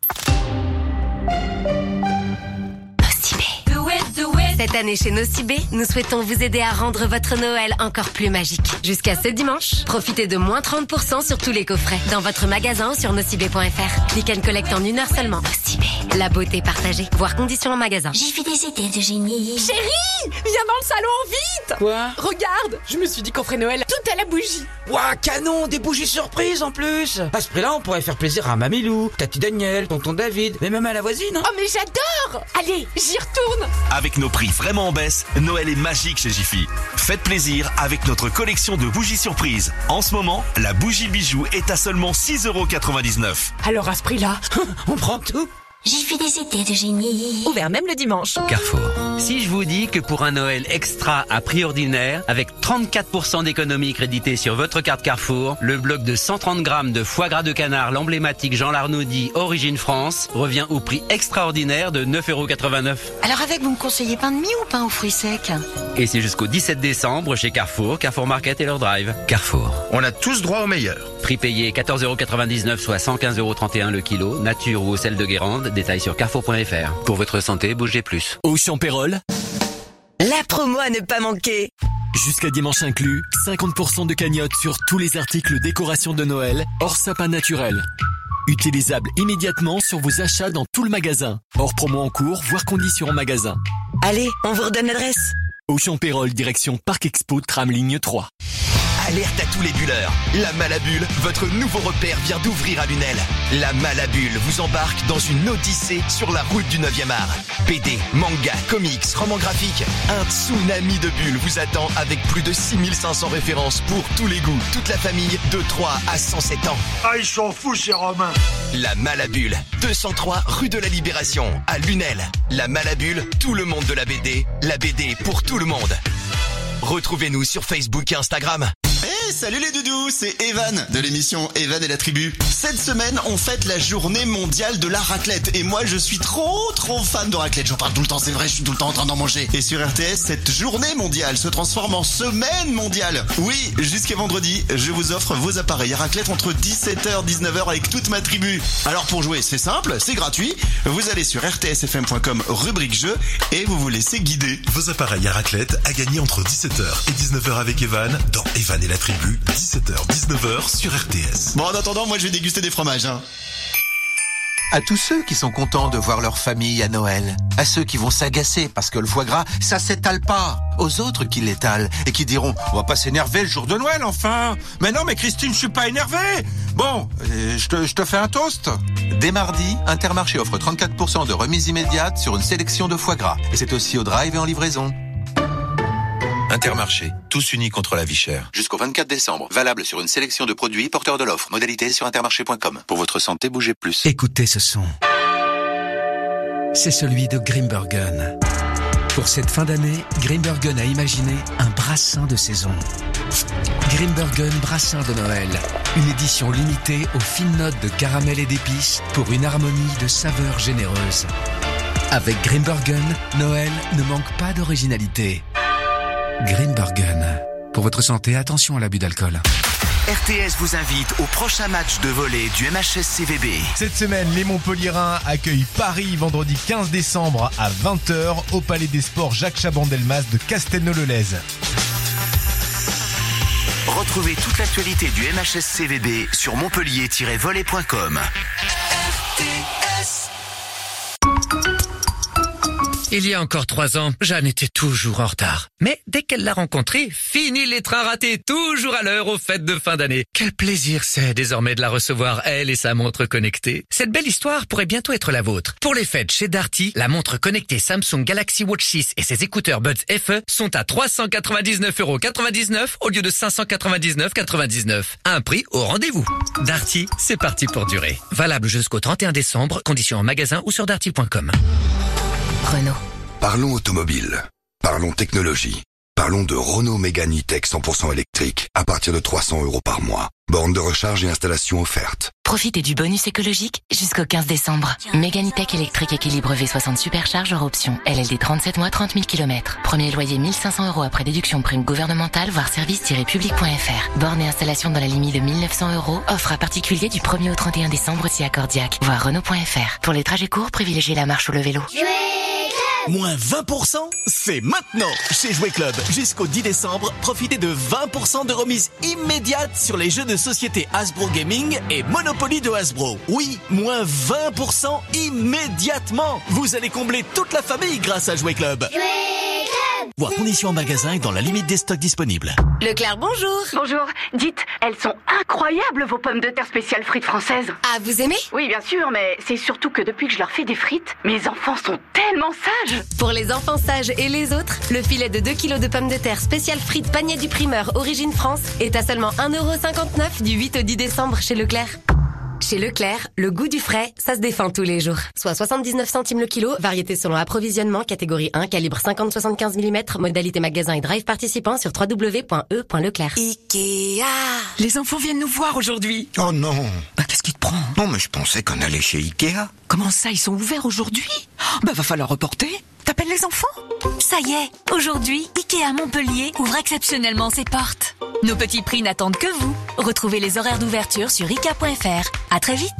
Cette année chez Nocibé, nous souhaitons vous aider à rendre votre Noël encore plus magique. Jusqu'à ce dimanche, profitez de moins 30% sur tous les coffrets dans votre magasin ou sur nocibé.fr. Click and collect en une heure seulement. Nocibé, la beauté partagée. Voir conditions en magasin. J'ai fait des idées de génie. Chérie, viens dans le salon vite Quoi? Regarde, je me suis dit qu'on ferait Noël tout à la bougie. Ouah, canon, des bougies surprises en plus À ce prix-là, on pourrait faire plaisir à Mamilou, Tati Daniel, Tonton David, mais même à la voisine. hein. Oh mais j'adore Allez, j'y retourne Avec nos prix vraiment en baisse, Noël est magique chez Jiffy. Faites plaisir avec notre collection de bougies surprises. En ce moment, la bougie bijou est à seulement 6,99€. Alors à ce prix-là, on prend tout J'ai fait des idées de génie. Ouvert même le dimanche. Carrefour. Si je vous dis que pour un Noël extra à prix ordinaire, avec 34% d'économie créditée sur votre carte Carrefour, le bloc de 130 grammes de foie gras de canard, l'emblématique Jean Larnaudie Origine France, revient au prix extraordinaire de 9,89€. Alors avec, vous me conseillez pain de mie ou pain aux fruits secs? Et c'est jusqu'au 17 décembre chez Carrefour, Carrefour Market et leur drive. Carrefour. On a tous droit au meilleur. Prix payé 14,99€ soit 115,31€ le kilo, nature ou au sel de Guérande, détail sur carrefour.fr. Pour votre santé, bougez plus. Au Champérol, La promo à ne pas manquer. jusqu'à dimanche inclus, 50% de cagnotte sur tous les articles décoration de Noël, hors sapin naturel. Utilisable immédiatement sur vos achats dans tout le magasin. Hors promo en cours, voire conditions en magasin. Allez, on vous redonne l'adresse. Auchan Pérol, direction Parc Expo, tram ligne 3. Alerte à tous les bulleurs. La Malabule, votre nouveau repère vient d'ouvrir à Lunel. La Malabule vous embarque dans une odyssée sur la route du 9e art. BD, manga, comics, romans graphiques. Un tsunami de bulles vous attend avec plus de 6500 références pour tous les goûts, toute la famille de 3 à 107 ans. Ah, ils sont fous ces Romains La Malabule, 203 rue de la Libération, à Lunel. La Malabule, tout le monde de la BD. La BD pour tout le monde. Retrouvez-nous sur Facebook et Instagram. Hey! Salut les doudous, c'est Evan de l'émission Evan et la tribu. Cette semaine, on fête la journée mondiale de la raclette et moi je suis trop trop fan de raclette. J'en parle tout le temps, c'est vrai, je suis tout le temps en train d'en manger. Et sur RTS, cette journée mondiale se transforme en semaine mondiale. Oui, jusqu'à vendredi, je vous offre vos appareils à raclette entre 17h 19h avec toute ma tribu. Alors pour jouer, c'est simple, c'est gratuit. Vous allez sur rtsfm.com rubrique jeu et vous vous laissez guider. Vos appareils à raclette à gagner entre 17h et 19h avec Evan dans Evan et la tribu, 17h, 19h sur RTS. Bon, en attendant, moi je vais déguster des fromages. Hein. À tous ceux qui sont contents de voir leur famille à Noël, à ceux qui vont s'agacer parce que le foie gras, ça s'étale pas, aux autres qui l'étalent et qui diront on va pas s'énerver le jour de Noël enfin. Mais non mais Christine, je suis pas énervé. Bon, euh, je te, je te fais un toast. Dès mardi, Intermarché offre 34% de remise immédiate sur une sélection de foie gras. Et c'est aussi au drive et en livraison. Intermarché, tous unis contre la vie chère. Jusqu'au 24 décembre, valable sur une sélection de produits porteurs de l'offre. Modalité sur intermarché.com. Pour votre santé, bougez plus. Écoutez ce son. C'est celui de Grimbergen. Pour cette fin d'année, Grimbergen a imaginé un brassin de saison. Grimbergen Brassin de Noël. Une édition limitée aux fines notes de caramel et d'épices pour une harmonie de saveurs généreuses. Avec Grimbergen, Noël ne manque pas d'originalité. Grimbergen. Pour votre santé, attention à l'abus d'alcool. RTS vous invite au prochain match de volée du MHS CVB. Cette semaine, les Montpelliérains accueillent Paris vendredi 15 décembre à 20h au Palais des Sports Jacques Chaban-Delmas de Castelnau-le-Lez. Retrouvez toute l'actualité du MHS CVB sur montpellier-volley.com. Il y a encore trois ans, Jeanne était toujours en retard. Mais dès qu'elle l'a rencontré, fini les trains ratés, toujours à l'heure aux fêtes de fin d'année. Quel plaisir c'est désormais de la recevoir, elle et sa montre connectée. Cette belle histoire pourrait bientôt être la vôtre. Pour les fêtes chez Darty, la montre connectée Samsung Galaxy Watch 6 et ses écouteurs Buds FE sont à 399,99€ au lieu de 599,99€. Un prix au rendez-vous. Darty, c'est parti pour durer. Valable jusqu'au 31 décembre, conditions en magasin ou sur darty.com. Renault. Parlons automobile. Parlons technologie. Parlons de Renault Mégane E-Tech 100% électrique à partir de 300 euros par mois. Borne de recharge et installation offerte. Profitez du bonus écologique jusqu'au 15 décembre. Méganitech électrique équilibre V60 supercharge hors option. LLD 37 mois, 30 000 km. Premier loyer 1500 euros après déduction prime gouvernementale, voire service-public.fr. Borne et installation dans la limite de 1900 euros. Offre à particulier du 1er au 31 décembre si accordiaque. Voir Renault.fr. Pour les trajets courts, privilégiez la marche ou le vélo. Moins 20% C'est maintenant Chez Jouet Club, jusqu'au 10 décembre, profitez de 20% de remise immédiate sur les jeux de société Hasbro Gaming et Monopoly de Hasbro. Oui, moins 20% immédiatement Vous allez combler toute la famille grâce à Jouet Club. Voir conditions en magasin et dans la limite des stocks disponibles. Leclerc, bonjour. Bonjour. Dites, elles sont incroyables vos pommes de terre spéciales frites françaises. Ah, vous aimez? Oui, bien sûr, mais c'est surtout que depuis que je leur fais des frites, mes enfants sont tellement sages. Pour les enfants sages et les autres, le filet de 2 kg de pommes de terre spécial frites panier du primeur Origine France est à seulement 1,59€ du 8 au 10 décembre chez Leclerc. Chez Leclerc, le goût du frais, ça se défend tous les jours. Soit 79 centimes le kilo, variété selon approvisionnement, catégorie 1, calibre 50-75 mm, modalité magasin et drive participant sur www.e.leclerc. Ikea Les enfants viennent nous voir aujourd'hui. Oh non Bah, qu'est-ce qui te prend? Non, mais je pensais qu'on allait chez Ikea. Comment ça, ils sont ouverts aujourd'hui? Bah, va falloir reporter. T'appelles les enfants? Ça y est, aujourd'hui, Ikea Montpellier ouvre exceptionnellement ses portes. Nos petits prix n'attendent que vous. Retrouvez les horaires d'ouverture sur Ikea.fr. À très vite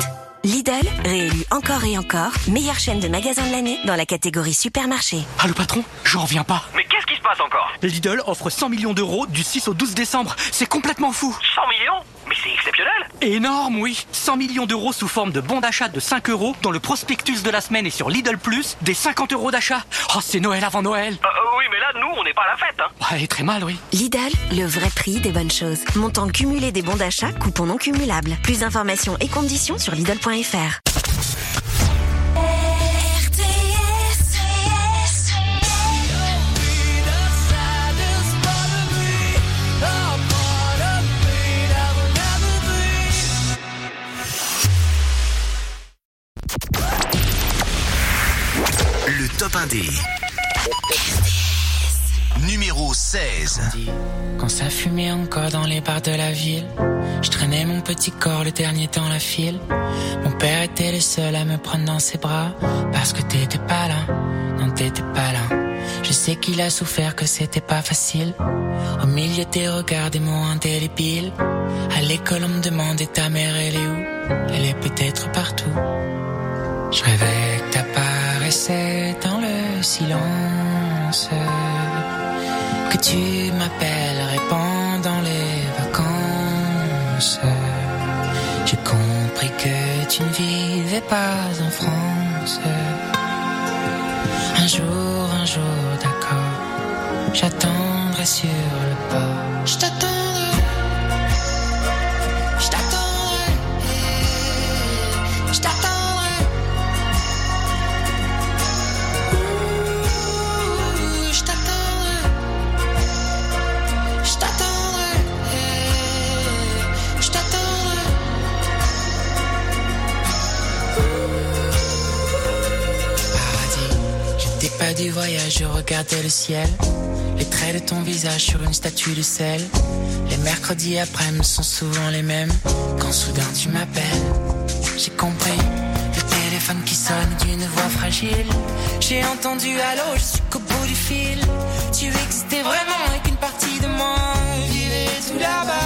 Lidl, réélu encore et encore, meilleure chaîne de magasins de l'année dans la catégorie supermarché. Ah le patron, j'en reviens pas. Mais qu'est-ce qui se passe encore? Lidl offre 100 millions d'euros du 6 au 12 décembre. C'est complètement fou. 100 millions? C'est exceptionnel Énorme, oui 100 millions d'euros sous forme de bons d'achat de 5 euros dans le prospectus de la semaine et sur Lidl Plus, des 50 euros d'achat. Oh, c'est Noël avant Noël Oui, mais là, nous, on n'est pas à la fête. Hein. Ouais, très mal, oui. Lidl, le vrai prix des bonnes choses. Montant cumulé des bons d'achat, coupons non cumulables. Plus d'informations et conditions sur Lidl.fr. Le top 1D. Numéro 16. Quand ça fumait encore dans les bars de la ville, je traînais mon petit corps le dernier dans la file. Mon père était le seul à me prendre dans ses bras, parce que t'étais pas là, non t'étais pas là. Je sais qu'il a souffert, que c'était pas facile. Au milieu des regards des mots indélébiles. À l'école, on me demandait ta mère, elle est où? Elle est peut-être partout. Je rêvais que t'apparaissais dans le silence. Que tu m'appellerais pendant les vacances. J'ai compris que tu ne vivais pas en France. Un jour, un jour, d'accord. J'attendrai sur le port. Du voyage, je regardais le ciel. Les traits de ton visage sur une statue de sel. Les mercredis après-midi sont souvent les mêmes. Quand soudain tu m'appelles, j'ai compris. Le téléphone qui sonne d'une voix fragile. J'ai entendu allô, je suis qu'au bout du fil. Tu existais vraiment et qu'une partie de moi vivait tout là-bas.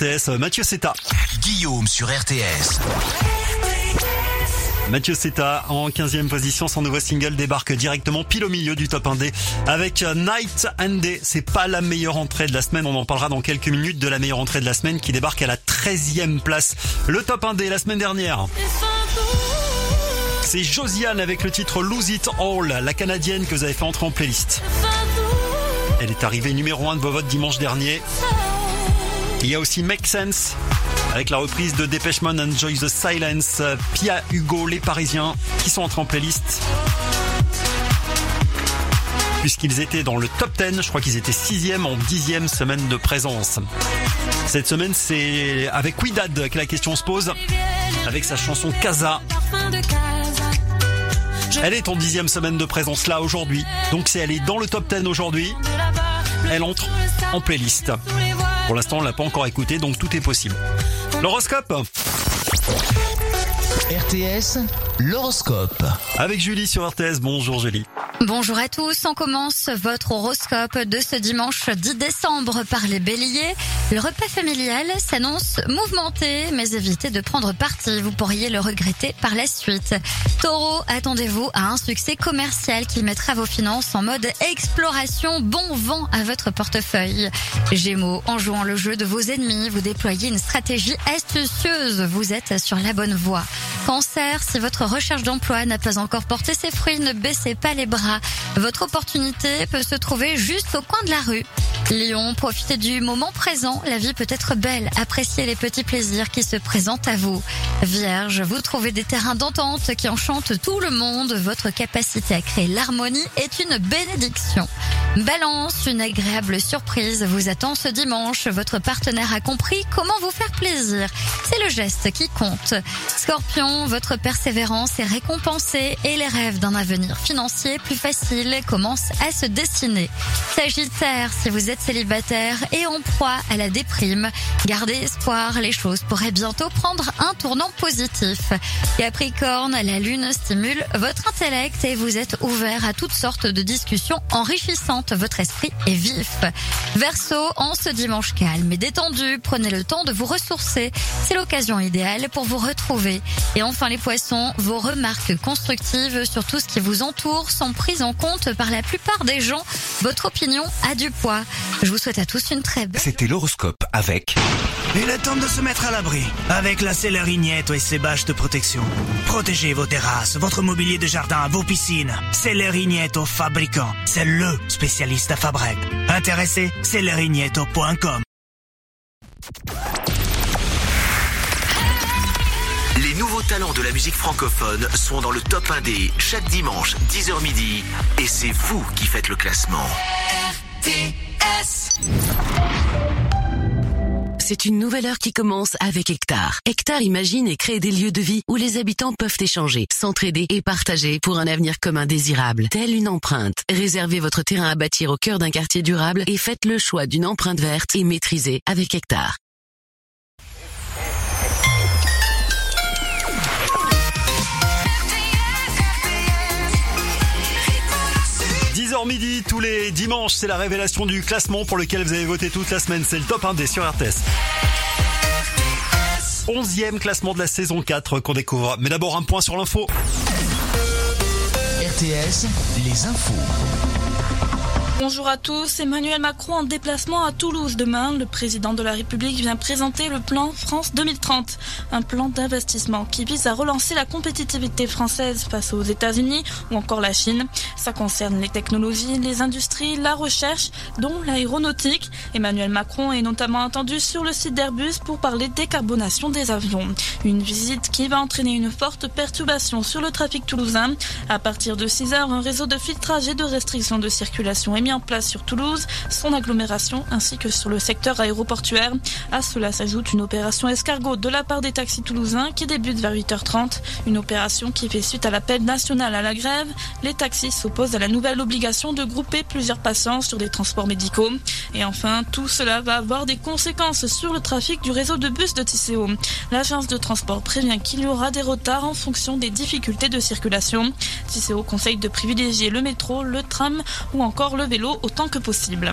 RTS, Mathieu Seta. Guillaume sur RTS. Mathieu Seta en 15e position, son nouveau single débarque directement pile au milieu du top 1D avec Night and Day. C'est pas la meilleure entrée de la semaine, on en parlera dans quelques minutes de la meilleure entrée de la semaine qui débarque à la 13e place. Le top 1D la semaine dernière. C'est Josiane avec le titre Lose It All, la canadienne que vous avez fait entrer en playlist. Elle est arrivée numéro 1 de vos votes dimanche dernier. Il y a aussi Make Sense avec la reprise de Dépêche Mode Enjoy the Silence, Pia Hugo, les Parisiens qui sont entrés en playlist. Puisqu'ils étaient dans le top 10, je crois qu'ils étaient 6 en 10 semaine de présence. Cette semaine, c'est avec Widad que la question se pose, avec sa chanson Casa. Elle est en dixième semaine de présence là aujourd'hui, donc si elle est dans le top 10 aujourd'hui, elle entre en playlist. Pour l'instant, on l'a pas encore écouté, donc tout est possible. L'horoscope RTS, l'horoscope. Avec Julie sur RTS. Bonjour Julie. Bonjour à tous, on commence votre horoscope de ce dimanche 10 décembre par les béliers. Le repas familial s'annonce mouvementé, mais évitez de prendre parti, vous pourriez le regretter par la suite. Taureau, attendez-vous à un succès commercial qui mettra vos finances en mode exploration, bon vent à votre portefeuille. Gémeaux, en jouant le jeu de vos ennemis, vous déployez une stratégie astucieuse, vous êtes sur la bonne voie. Cancer, si votre recherche d'emploi n'a pas encore porté ses fruits, ne baissez pas les bras. Votre opportunité peut se trouver juste au coin de la rue. Lion, profitez du moment présent, la vie peut être belle, appréciez les petits plaisirs qui se présentent à vous. Vierge, vous trouvez des terrains d'entente qui enchantent tout le monde, votre capacité à créer l'harmonie est une bénédiction. Balance, une agréable surprise vous attend ce dimanche, votre partenaire a compris comment vous faire plaisir. C'est le geste qui compte. Scorpion, votre persévérance est récompensée et les rêves d'un avenir financier plus facile commencent à se dessiner. Sagittaire, si vous êtes célibataire et en proie à la déprime, gardez espoir, les choses pourraient bientôt prendre un tournant positif. Capricorne, la lune stimule votre intellect et vous êtes ouvert à toutes sortes de discussions enrichissantes. Votre esprit est vif. Verseau, en ce dimanche calme et détendu, prenez le temps de vous ressourcer. C'est l'occasion idéale pour vous retrouver. Et enfin les poissons, vos remarques constructives sur tout ce qui vous entoure sont prises en compte par la plupart des gens. Votre opinion a du poids. Je vous souhaite à tous une très belle... C'était l'horoscope avec... Il est temps de se mettre à l'abri avec la Célérignette et ses bâches de protection. Protégez vos terrasses, votre mobilier de jardin, vos piscines. Célérignette au fabricant. C'est le spécialiste à Fabrec. Intéressé Célérignetto.com nouveaux talents de la musique francophone sont dans le top 1D chaque dimanche 10h midi et c'est vous qui faites le classement. C'est une nouvelle heure qui commence avec Hectare. Hectare imagine et crée des lieux de vie où les habitants peuvent échanger, s'entraider et partager pour un avenir commun désirable, telle une empreinte. Réservez votre terrain à bâtir au cœur d'un quartier durable et faites le choix d'une empreinte verte et maîtrisée avec Hectare. 10h midi, tous les dimanches, c'est la révélation du classement pour lequel vous avez voté toute la semaine. C'est le top 1D sur RTS. 11e classement de la saison 4 qu'on découvre. Mais d'abord un point sur l'info. RTS, les infos. Bonjour à tous. Emmanuel Macron en déplacement à Toulouse demain. Le président de la République vient présenter le plan France 2030, un plan d'investissement qui vise à relancer la compétitivité française face aux États-Unis ou encore la Chine. Ça concerne les technologies, les industries, la recherche, dont l'aéronautique. Emmanuel Macron est notamment attendu sur le site d'Airbus pour parler décarbonation des avions. Une visite qui va entraîner une forte perturbation sur le trafic toulousain. À partir de 6 heures, un réseau de filtrage et de restriction de circulation en place sur Toulouse, son agglomération ainsi que sur le secteur aéroportuaire. À cela s'ajoute une opération escargot de la part des taxis toulousains qui débute vers 8h30. Une opération qui fait suite à l'appel national à la grève. Les taxis s'opposent à la nouvelle obligation de grouper plusieurs passants sur des transports médicaux. Et enfin, tout cela va avoir des conséquences sur le trafic du réseau de bus de Tisséo. L'agence de transport prévient qu'il y aura des retards en fonction des difficultés de circulation. Tisséo conseille de privilégier le métro, le tram ou encore le vélo autant que possible.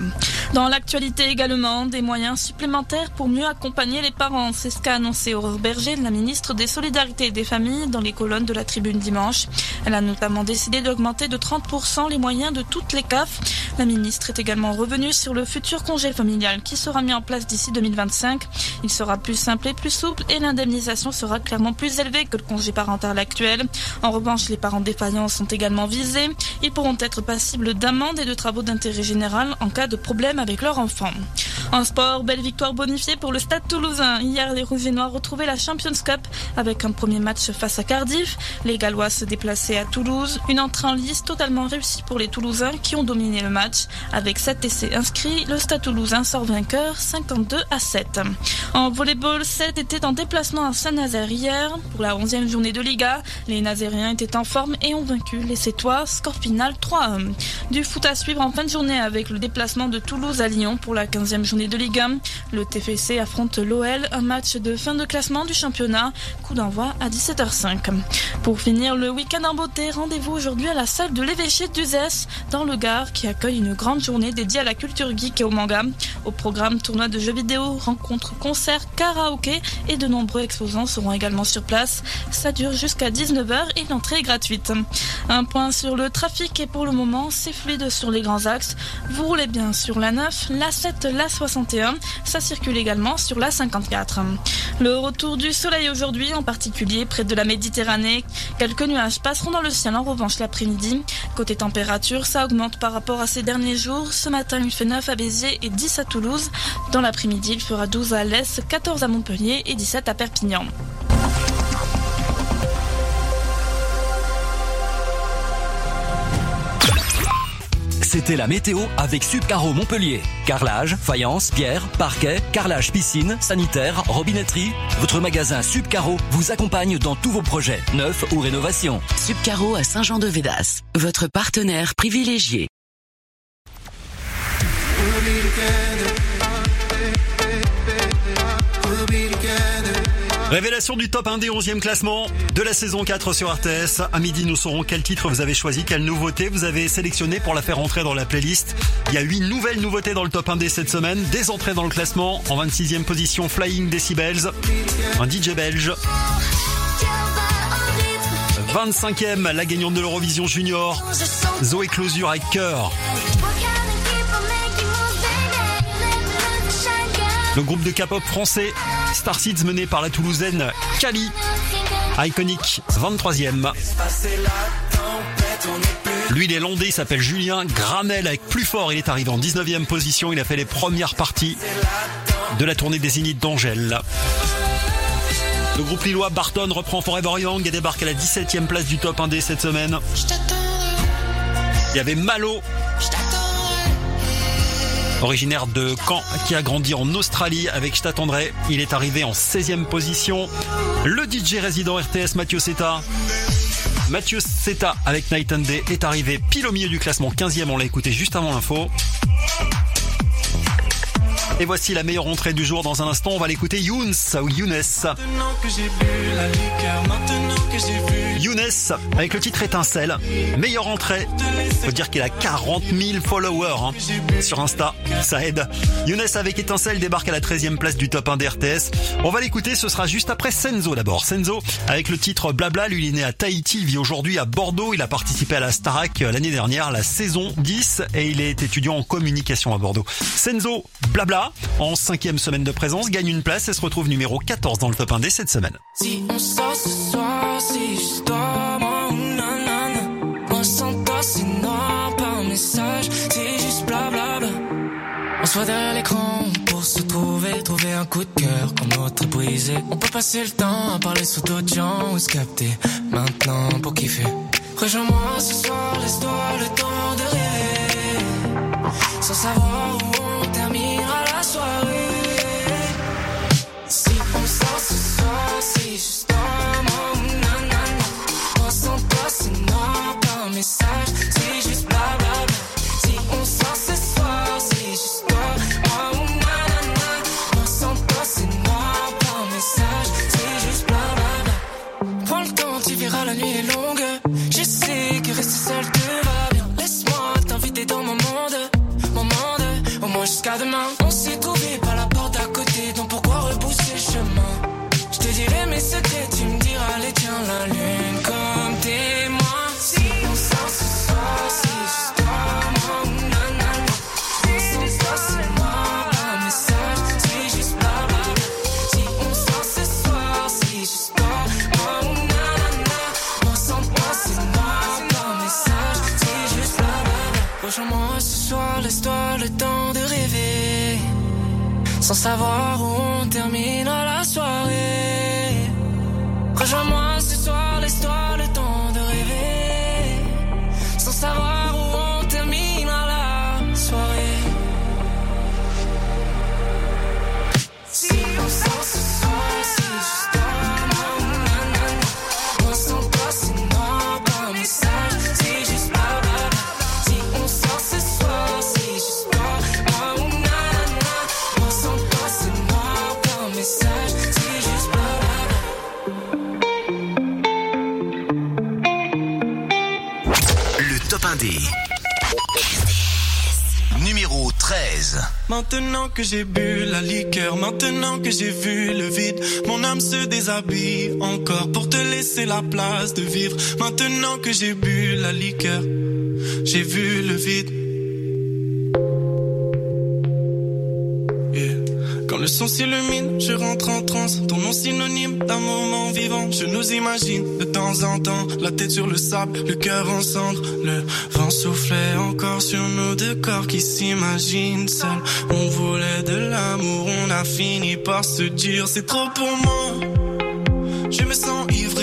Dans l'actualité également, des moyens supplémentaires pour mieux accompagner les parents. C'est ce qu'a annoncé Aurore Berger, la ministre des Solidarités et des Familles, dans les colonnes de la tribune dimanche. Elle a notamment décidé d'augmenter de 30% les moyens de toutes les CAF. La ministre est également revenue sur le futur congé familial qui sera mis en place d'ici 2025. Il sera plus simple et plus souple et l'indemnisation sera clairement plus élevée que le congé parental actuel. En revanche, les parents défaillants sont également visés. Ils pourront être passibles d'amende et de travaux d'intérêt général en cas de problème avec leur enfant. En sport, belle victoire bonifiée pour le Stade toulousain. Hier, les Rouges et Noirs retrouvaient la Champions Cup avec un premier match face à Cardiff. Les Gallois se déplaçaient à Toulouse. Une entrée en lice totalement réussie pour les Toulousains qui ont dominé le match. Avec 7 essais inscrits, le Stade toulousain sort vainqueur 52 à 7. En volleyball, 7 était en déplacement à Saint-Nazaire hier. Pour la 11e journée de Liga, les Nazériens étaient en forme et ont vaincu les Sétois. Score final 3-1. Du foot à suivre en fin de journée avec le déplacement de Toulouse à Lyon pour la 15e journée de Ligue 1. Le TFC affronte l'OL, un match de fin de classement du championnat. Coup d'envoi à 17h05. Pour finir le week-end en beauté, rendez-vous aujourd'hui à la salle de l'évêché d'Uzès dans le Gard qui accueille une grande journée dédiée à la culture geek et au manga. Au programme tournoi de jeux vidéo, rencontres, concerts, karaoké et de nombreux exposants seront également sur place. Ça dure jusqu'à 19h et l'entrée est gratuite. Un point sur le trafic et pour le moment c'est fluide sur les grands axes. Vous roulez bien sur la 9, la 7, la 61. Ça circule également sur la 54. Le retour du soleil aujourd'hui, en particulier près de la Méditerranée. Quelques nuages passeront dans le ciel en revanche l'après-midi. Côté température, ça augmente par rapport à ces derniers jours. Ce matin, il fait 9 à Béziers et 10 à Toulouse. Dans l'après-midi, il fera 12 à l'Est, 14 à Montpellier et 17 à Perpignan. C'était la météo avec Subcaro Montpellier. Carrelage, faïence, pierre, parquet, carrelage piscine, sanitaire, robinetterie. Votre magasin Subcaro vous accompagne dans tous vos projets, neufs ou rénovations. Subcaro à Saint-Jean-de-Védas, votre partenaire privilégié. Révélation du top 1 des 11e classement de la saison 4 sur RTS. À midi, nous saurons quel titre vous avez choisi, quelle nouveauté vous avez sélectionné pour la faire entrer dans la playlist. Il y a 8 nouvelles nouveautés dans le top 1 des cette semaine. Des entrées dans le classement. En 26e position, Flying Decibels. Un DJ belge. 25e, la gagnante de l'Eurovision Junior. Zoé Closure avec cœur. Le groupe de K-pop français Star Seeds mené par la Toulousaine Kali. Iconic, 23e. Lui, il est landais, il s'appelle Julien Gramel avec plus fort. Il est arrivé en 19e position. Il a fait les premières parties de la tournée des Zéniths d'Angèle. Le groupe lillois Barton reprend Forever Young et débarque à la 17e place du top 1D cette semaine. Il y avait Malo originaire de Caen, qui a grandi en Australie avec Je t'attendrai. Il est arrivé en 16e position. Le DJ résident RTS Mathieu Seta. Mathieu Seta avec Night and Day est arrivé pile au milieu du classement 15e, on l'a écouté juste avant l'info. Et voici la meilleure entrée du jour dans un instant, on va l'écouter Younes ou Younes. Younes avec le titre Étincelle. Meilleure entrée. Faut dire qu'il a 40 000 followers hein, sur Insta. Ça aide. Younes avec Étincelle débarque à la 13e place du top 1 d'RTS. On va l'écouter, ce sera juste après Senzo d'abord. Senzo avec le titre Blabla. Lui, il est né à Tahiti, vit aujourd'hui à Bordeaux. Il a participé à la Starac l'année dernière, la saison 10, et il est étudiant en communication à Bordeaux. Senzo Blabla, en cinquième semaine de présence, gagne une place et se retrouve numéro 14 dans le top 1 d cette semaine. Si on sort ce soir, c'est juste toi, moi ou nanana. Moi sans toi, c'est noir par message, c'est juste blablabla. On se voit derrière l'écran pour se trouver, trouver un coup de cœur quand notre brisé. On peut passer le temps à parler sous d'autres gens ou se capter maintenant pour kiffer. Rejoins-moi ce soir, laisse-toi le temps de rêver. Sans savoir où demain. On s'est trouvé Sans savoir où on terminera la soirée. Maintenant que j'ai bu la liqueur, maintenant que j'ai vu le vide, mon âme se déshabille encore pour te laisser la place de vivre. Maintenant que j'ai bu la liqueur, j'ai vu le vide. Le son s'illumine, je rentre en transe. Ton nom synonyme d'un moment vivant. Je nous imagine de temps en temps, la tête sur le sable, le cœur en cendres. Le vent soufflait encore sur nos deux corps qui s'imaginent seuls. On voulait de l'amour, on a fini par se dire c'est trop pour moi. Je me sens ivre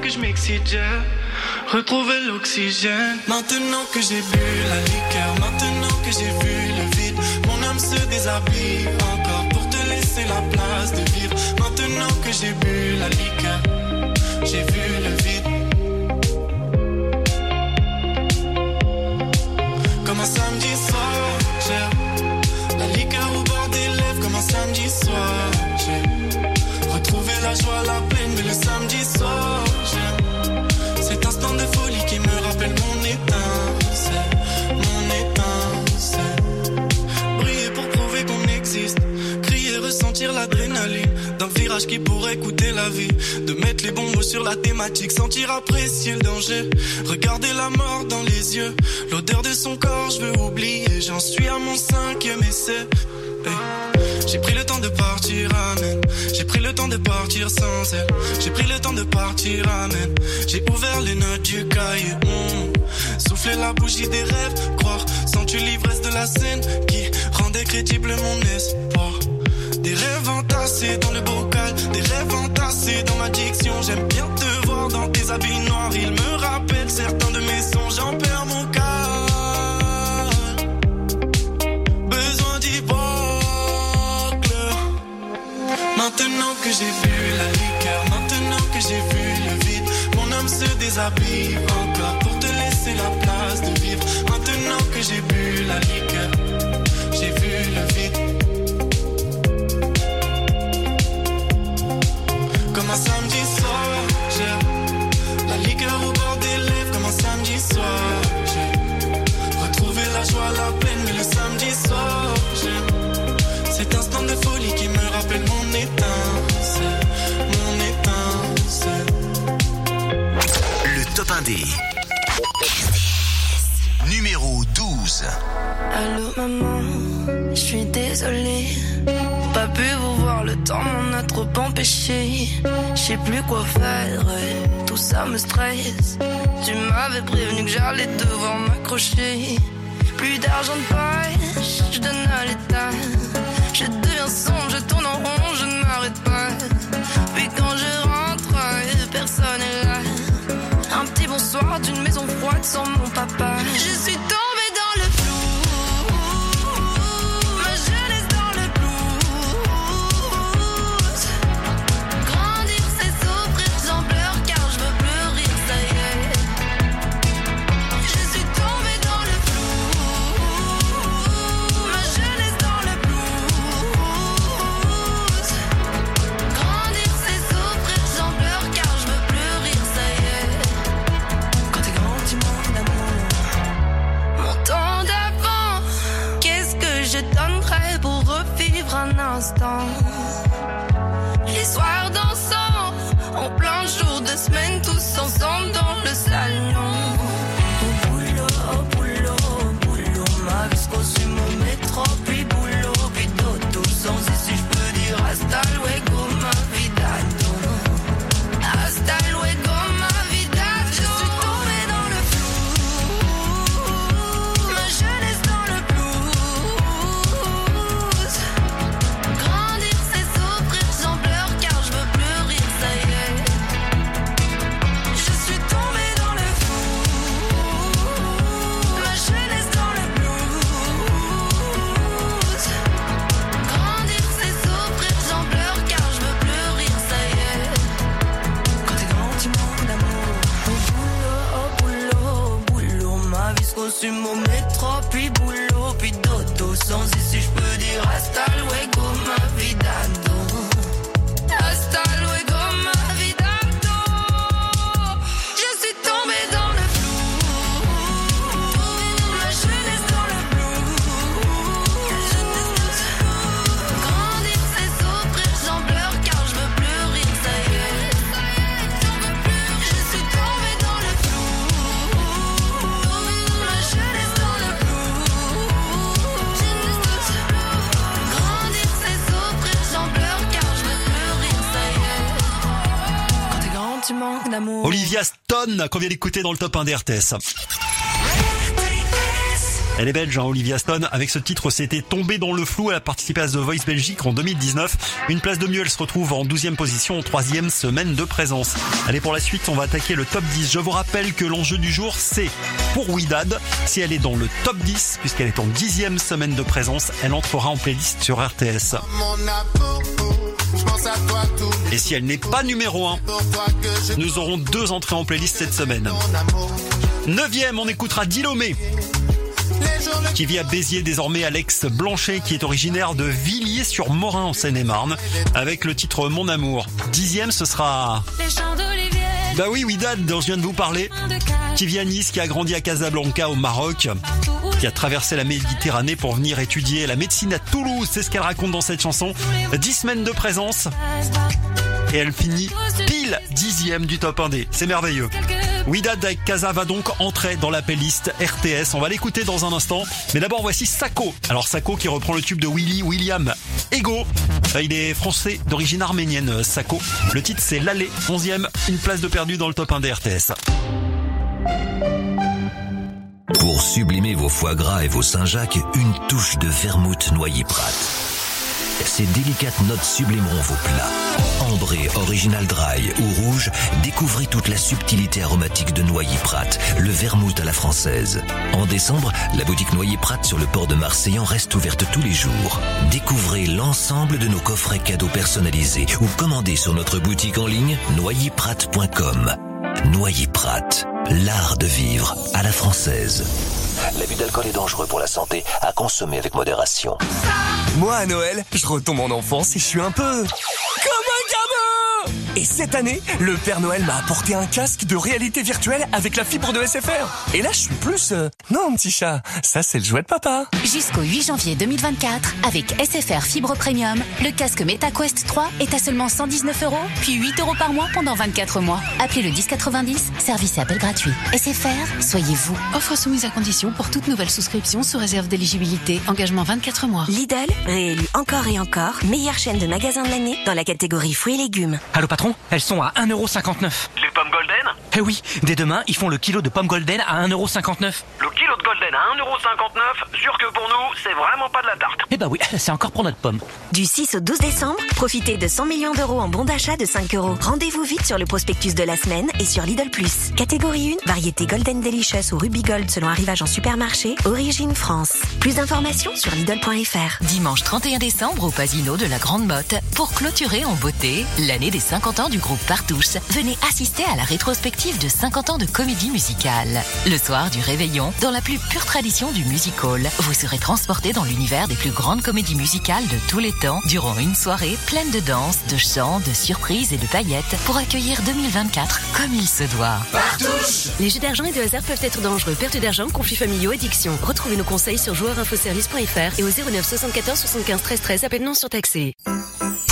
que je m'excite, j'ai retrouvé l'oxygène. Maintenant que j'ai bu la liqueur, maintenant que j'ai vu le vide, mon âme se déshabille encore pour te laisser la place de vivre. Maintenant que j'ai bu la liqueur, j'ai vu le vide. Comme un samedi soir, j'ai la liqueur au bord des lèvres. Comme un samedi soir, j'ai retrouvé la joie, la peine, mais le samedi soir, qui pourrait coûter la vie, de mettre les bons mots sur la thématique, sentir apprécier le danger, regarder la mort dans les yeux, l'odeur de son corps, je veux oublier, j'en suis à mon cinquième essai. J'ai pris le temps de partir, amen. J'ai pris le temps de partir sans elle. J'ai pris le temps de partir, amen. J'ai ouvert les notes du cahier. mm. Souffler la bougie des rêves, croire. Sens-tu l'ivresse de la scène qui rendait crédible mon espoir? Des rêves entassés dans le bocal, des rêves entassés dans ma diction. J'aime bien te voir dans tes habits noirs. Il me rappelle certains de mes sons, j'en perds mon calme. Besoin d'y. Maintenant que j'ai vu la liqueur, maintenant que j'ai vu le vide, mon âme se déshabille encore pour te laisser la place de vivre. Maintenant que j'ai bu la liqueur, j'ai vu le vide. Un samedi soir, j'ai la liqueur au bord des lèvres. Comme un samedi soir, j'ai retrouvé la joie, la peine, mais le samedi soir, j'ai cet instant de folie qui me rappelle mon étincelle, mon étincelle. Le top 1D. Numéro 12. Allô maman, je suis désolée. Pas pu vous voir, le temps m'en a trop empêché. Je sais plus quoi faire, tout ça me stresse. Tu m'avais prévenu que j'allais devoir m'accrocher. Plus d'argent de poche, je donne à l'état. Je deviens sombre, je tourne en rond, je ne m'arrête pas. Puis quand je rentre, personne est là. Un petit bonsoir d'une maison froide sans mon papa. Je suis qu'on vient dans le top 1 des. Elle est belge, hein, Olivia Stone. Avec ce titre, c'était tombé dans le flou. Elle a participé à The Voice Belgique en 2019. Une place de mieux, elle se retrouve en 12e position, en troisième semaine de présence. Allez, pour la suite, on va attaquer le top 10. Je vous rappelle que l'enjeu du jour, c'est pour Widad. Si elle est dans le top 10, puisqu'elle est en 10e semaine de présence, elle entrera en playlist sur RTS. Et si elle n'est pas numéro 1, nous aurons deux entrées en playlist cette semaine. Neuvième, on écoutera Dilomé qui vit à Béziers désormais Alex Blanchet qui est originaire de Villiers-sur-Morin en Seine-et-Marne avec le titre Mon amour. Dixième ce sera... Bah oui, Widad dont je viens de vous parler, qui vit à Nice, qui a grandi à Casablanca au Maroc, qui a traversé la Méditerranée pour venir étudier la médecine à Toulouse, c'est ce qu'elle raconte dans cette chanson. Dix semaines de présence et elle finit pile dixième du top 1D. C'est merveilleux. Avec Casa va donc entrer dans la playlist RTS. On va l'écouter dans un instant. Mais d'abord, voici Sako. Alors Sako qui reprend le tube de Willy William Ego. Euh, Il est français d'origine arménienne, Sako. Le titre c'est L'Allée, 11e, une place de perdu dans le top 1 des RTS. Pour sublimer vos foie gras et vos Saint-Jacques, une touche de vermouth noyer prat. Ces délicates notes sublimeront vos plats. Ambré, original dry ou rouge, découvrez toute la subtilité aromatique de Noyer Prat, le vermouth à la française. En décembre, la boutique Noyer Prat sur le port de Marseillan reste ouverte tous les jours. Découvrez l'ensemble de nos coffrets cadeaux personnalisés ou commandez sur notre boutique en ligne noyerprat.com. Noyer Prat, l'art de vivre à la française. L'abus d'alcool est dangereux pour la santé, à consommer avec modération. Moi, à Noël, je retombe en enfance et je suis un peu... Et cette année, le Père Noël m'a apporté un casque de réalité virtuelle avec la fibre de SFR. Et là, je suis plus... euh, Non, petit chat, ça c'est le jouet de papa. Jusqu'au 8 janvier 2024, avec SFR Fibre Premium, le casque MetaQuest 3 est à seulement 119 euros, puis 8 euros par mois pendant 24 mois. Appelez le 1090, service et appel gratuit. SFR, soyez vous. Offre soumise à condition pour toute nouvelle souscription sous réserve d'éligibilité. Engagement 24 mois. Lidl, réélu encore et encore, meilleure chaîne de magasins de l'année dans la catégorie fruits et légumes. Allô patron, elles sont à 1,59€. Les pommes golden Eh oui, dès demain, ils font le kilo de pommes golden à 1,59€. Le kilo de golden à 1,59€, sûr que pour nous, c'est vraiment pas de la tarte. Eh bah oui, c'est encore pour notre pomme. Du 6 au 12 décembre, profitez de 100 millions d'euros en bons d'achat de 5 euros. Rendez-vous vite sur le prospectus de la semaine et sur Lidl+. Catégorie 1, variété Golden Delicious ou Ruby Gold selon arrivage en supermarché, origine France. Plus d'informations sur Lidl.fr. Dimanche 31 décembre au Pasino de la Grande Motte. Pour clôturer en beauté l'année des 50 ans du groupe Partouche, venez assister à la rétrospective de 50 ans de comédie musicale. Le soir du réveillon, dans la plus pure tradition du music hall, vous serez transporté dans l'univers des plus grandes comédies musicales de tous les temps durant une soirée pleine de danse, de chants, de surprises et de paillettes pour accueillir 2024 comme il se doit. Les jeux d'argent et de hasard peuvent être dangereux. Perte d'argent, conflits familiaux, addiction. Retrouvez nos conseils sur joueurinfoservice.fr et au 09 74 75 13 13. Appel non surtaxé.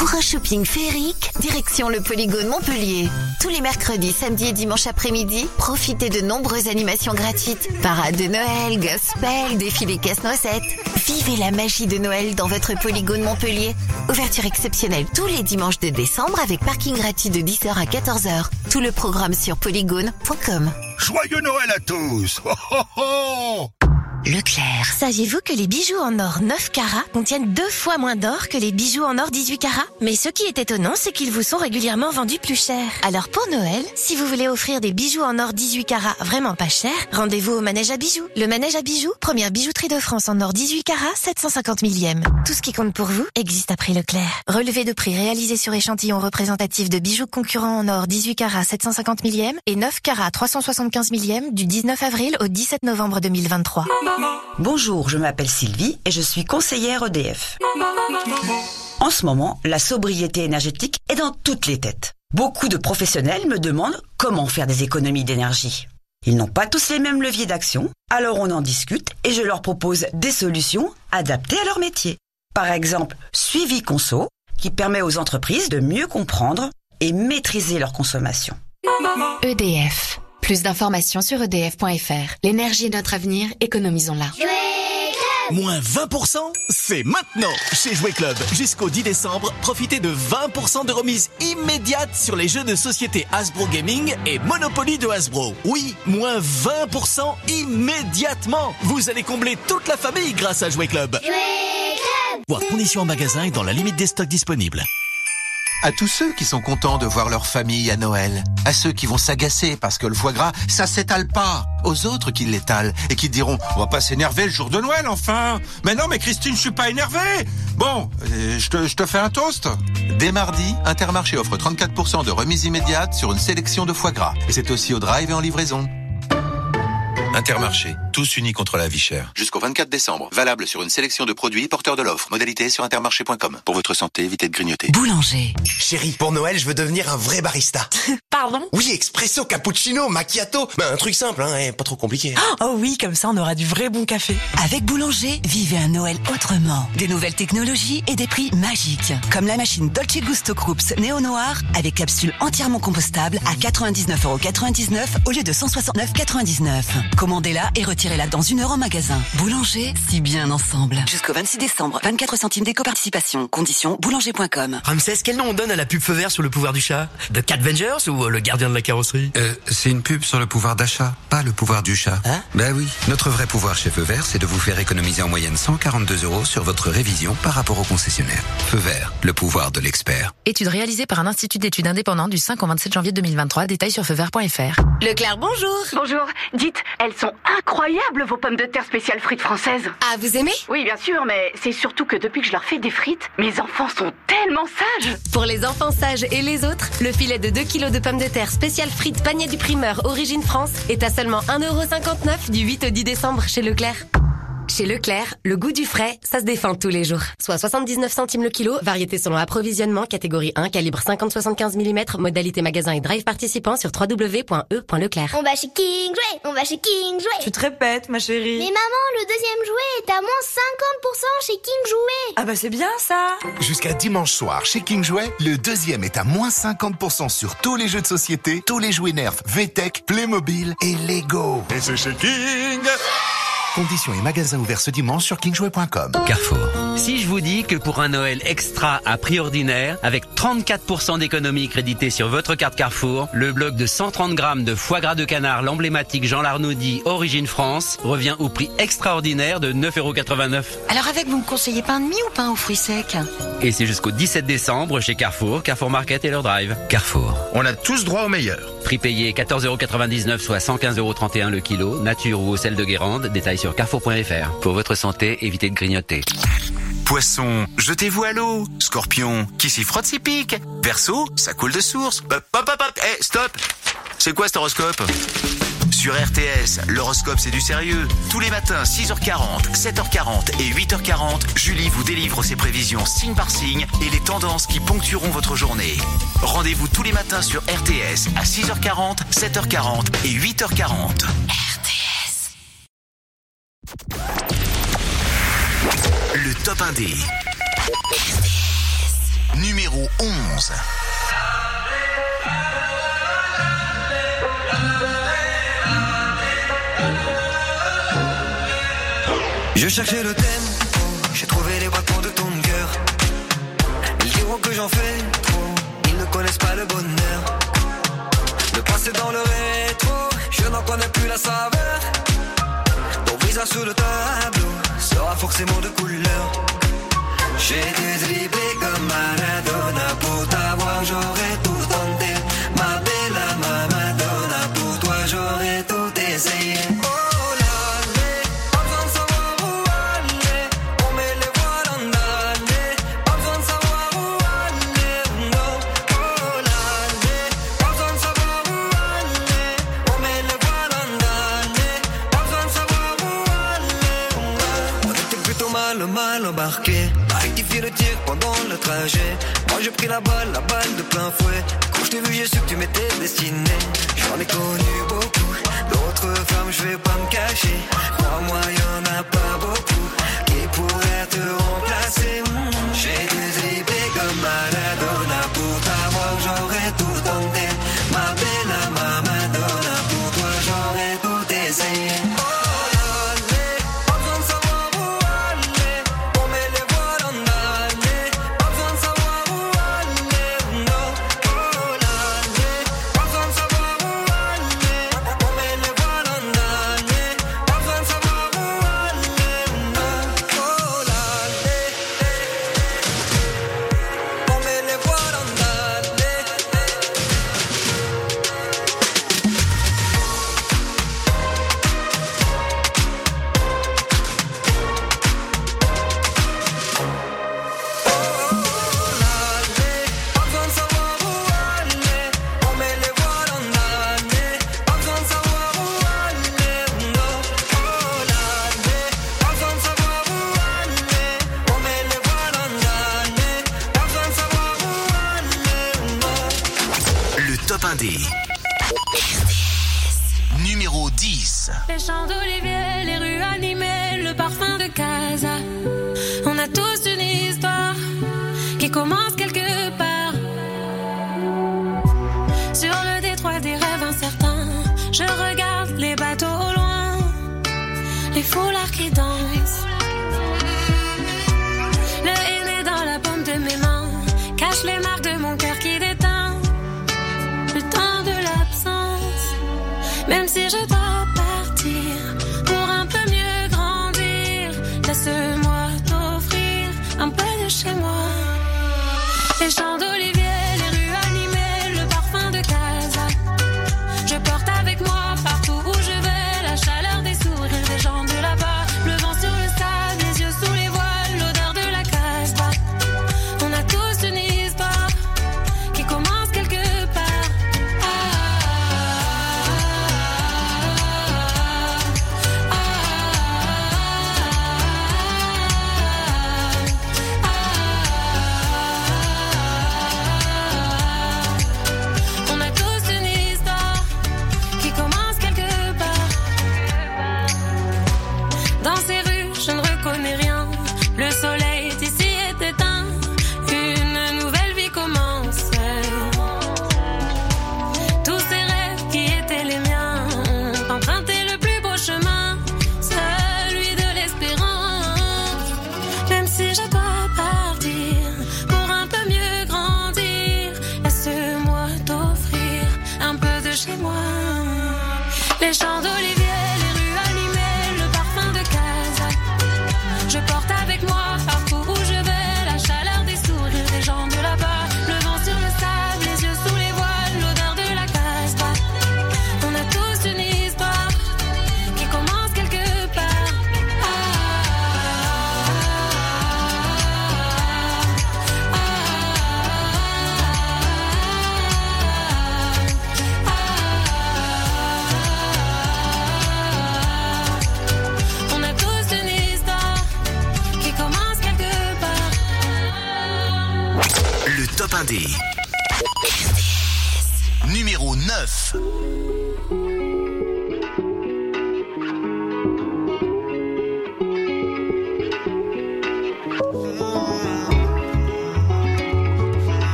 Pour un shopping féerique, direction le Polygone Montpellier. Tous les mercredis, samedis et dimanches après-midi, profitez de nombreuses animations gratuites. Parade de Noël, gospel, défilé casse-noisette. Vivez la magie de Noël dans votre Polygone Montpellier. Ouverture exceptionnelle tous les dimanches de décembre avec parking gratuit de 10h à 14h. Tout le programme sur polygone.com. Joyeux Noël à tous Oh, oh, oh Leclerc. Saviez-vous que les bijoux en or 9 carats contiennent deux fois moins d'or que les bijoux en or 18 carats? Mais ce qui est étonnant, c'est qu'ils vous sont régulièrement vendus plus cher. Alors pour Noël, si vous voulez offrir des bijoux en or 18 carats vraiment pas cher, rendez-vous au Manège à bijoux. Le Manège à bijoux, première bijouterie de France en or 18 carats, 750 millième. Tout ce qui compte pour vous existe après Leclerc. Relevé de prix réalisé sur échantillon représentatif de bijoux concurrents en or 18 carats 750 millième et 9 carats 375 millième du 19 avril au 17 novembre 2023. Bonjour, je m'appelle Sylvie et je suis conseillère EDF. En ce moment, la sobriété énergétique est dans toutes les têtes. Beaucoup de professionnels me demandent comment faire des économies d'énergie. Ils n'ont pas tous les mêmes leviers d'action, alors on en discute et je leur propose des solutions adaptées à leur métier. Par exemple, Suivi Conso, qui permet aux entreprises de mieux comprendre et maîtriser leur consommation. EDF. Plus d'informations sur edf.fr. L'énergie est notre avenir, économisons-la. Moins 20%, c'est maintenant chez Jouet Club. Jusqu'au 10 décembre, profitez de 20% de remise immédiate sur les jeux de société Hasbro Gaming et Monopoly de Hasbro. Oui, moins 20% immédiatement. Vous allez combler toute la famille grâce à Jouet Club. Jouet Club Voir conditions en magasin et dans la limite des stocks disponibles. À tous ceux qui sont contents de voir leur famille à Noël, à ceux qui vont s'agacer parce que le foie gras, ça s'étale pas, aux autres qui l'étalent et qui diront on va pas s'énerver le jour de Noël enfin. Mais non mais Christine, je suis pas énervé. Bon, euh, je te, je te fais un toast. Dès mardi, Intermarché offre 34% de remise immédiate sur une sélection de foie gras et c'est aussi au drive et en livraison. Intermarché, tous unis contre la vie chère. Jusqu'au 24 décembre, valable sur une sélection de produits porteurs de l'offre. Modalité sur intermarché.com. Pour votre santé, évitez de grignoter. Boulanger. Chérie, pour Noël, je veux devenir un vrai barista. Pardon? Oui, expresso, cappuccino, macchiato. Ben, un truc simple, hein, et pas trop compliqué. Oh oui, comme ça on aura du vrai bon café. Avec Boulanger, vivez un Noël autrement. Des nouvelles technologies et des prix magiques. Comme la machine Dolce Gusto Krups Néo Noir avec capsule entièrement compostable à 99,99€ au lieu de 169,99€. Commandez-la et retirez-la dans une heure en magasin. Boulanger, si bien ensemble. Jusqu'au 26 décembre, 24 centimes d'éco-participation. Condition boulanger.com. Ramsès, quel nom on donne à la pub feu vert sur le pouvoir du chat? The Cat Vengers ou euh, le gardien de la carrosserie? Euh, c'est une pub sur le pouvoir d'achat, pas le pouvoir du chat. Hein? Ben oui. Notre vrai pouvoir chez Feu Vert, c'est de vous faire économiser en moyenne 142 euros sur votre révision par rapport au concessionnaire. Feu Vert, le pouvoir de l'expert. Étude réalisée par un institut d'études indépendant du 5 au 27 janvier 2023. Détails sur feuvert.fr. Leclerc, bonjour. Bonjour. Dites, elles sont incroyables vos pommes de terre spéciales frites françaises. Ah, vous aimez? Oui, bien sûr, mais c'est surtout que depuis que je leur fais des frites, mes enfants sont tellement sages. Pour les enfants sages et les autres, le filet de 2 kg de pommes de terre spéciales frites panier du primeur Origine France est à seulement 1,59€ du 8 au 10 décembre chez Leclerc. Chez Leclerc, le goût du frais, ça se défend tous les jours. Soit 79 centimes le kilo, variété selon approvisionnement, catégorie 1, calibre 50-75 mm, modalité magasin et drive participant sur www.e.leclerc. On va chez King Jouet, on va chez King Jouet. Tu te répètes, ma chérie. Mais maman, le deuxième jouet est à moins 50% chez King Jouet. Ah bah c'est bien ça. Jusqu'à dimanche soir, chez King Jouet, le deuxième est à moins 50% sur tous les jeux de société, tous les jouets Nerf, VTech, Playmobil et Lego. Et c'est chez King Conditions et magasins ouverts ce dimanche sur kingsway.com. Carrefour. Si je vous dis que pour un Noël extra à prix ordinaire, avec 34% d'économie créditée sur votre carte Carrefour, le bloc de 130 grammes de foie gras de canard, l'emblématique Jean Larnaudie, Origine France, revient au prix extraordinaire de 9,89€. Alors avec, vous me conseillez pain de mie ou pain aux fruits secs? Et c'est jusqu'au 17 décembre chez Carrefour, Carrefour Market et leur drive. Carrefour. On a tous droit au meilleur. Prix payé 14,99€ soit 115,31€ le kilo, nature ou au sel de Guérande, détail sur carrefour.fr. Pour votre santé, évitez de grignoter. Poisson, jetez-vous à l'eau. Scorpion, qui s'y frotte s'y pique. Verseau, ça coule de source. Hop, hop, hop, hop. Eh, stop C'est quoi cet horoscope? Sur RTS, l'horoscope c'est du sérieux. Tous les matins, 6h40, 7h40 et 8h40, Julie vous délivre ses prévisions signe par signe et les tendances qui ponctueront votre journée. Rendez-vous tous les matins sur RTS à 6h40, 7h40 et 8h40. RTS. Le top 1D. Numéro 11. Je cherchais le thème, j'ai trouvé les battements de ton cœur. Ils diront que j'en fais trop, ils ne connaissent pas le bonheur. Le passé dans le rétro, je n'en connais plus la saveur sous le tableau sera forcément de couleur. J'ai été dribblé comme Maradona pour t'avoir, j'aurais tout. Moi j'ai pris la balle, la balle de plein fouet. Quand je t'ai vu, j'ai su que tu m'étais destiné. J'en ai connu beaucoup, d'autres femmes, je vais pas me cacher. Crois-moi, y'en a pas beaucoup qui pourraient te remplacer. Hmm. J'ai des comme Maradona pour t'avoir, j'aurais tout.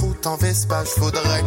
Route en Vespa, je voudrais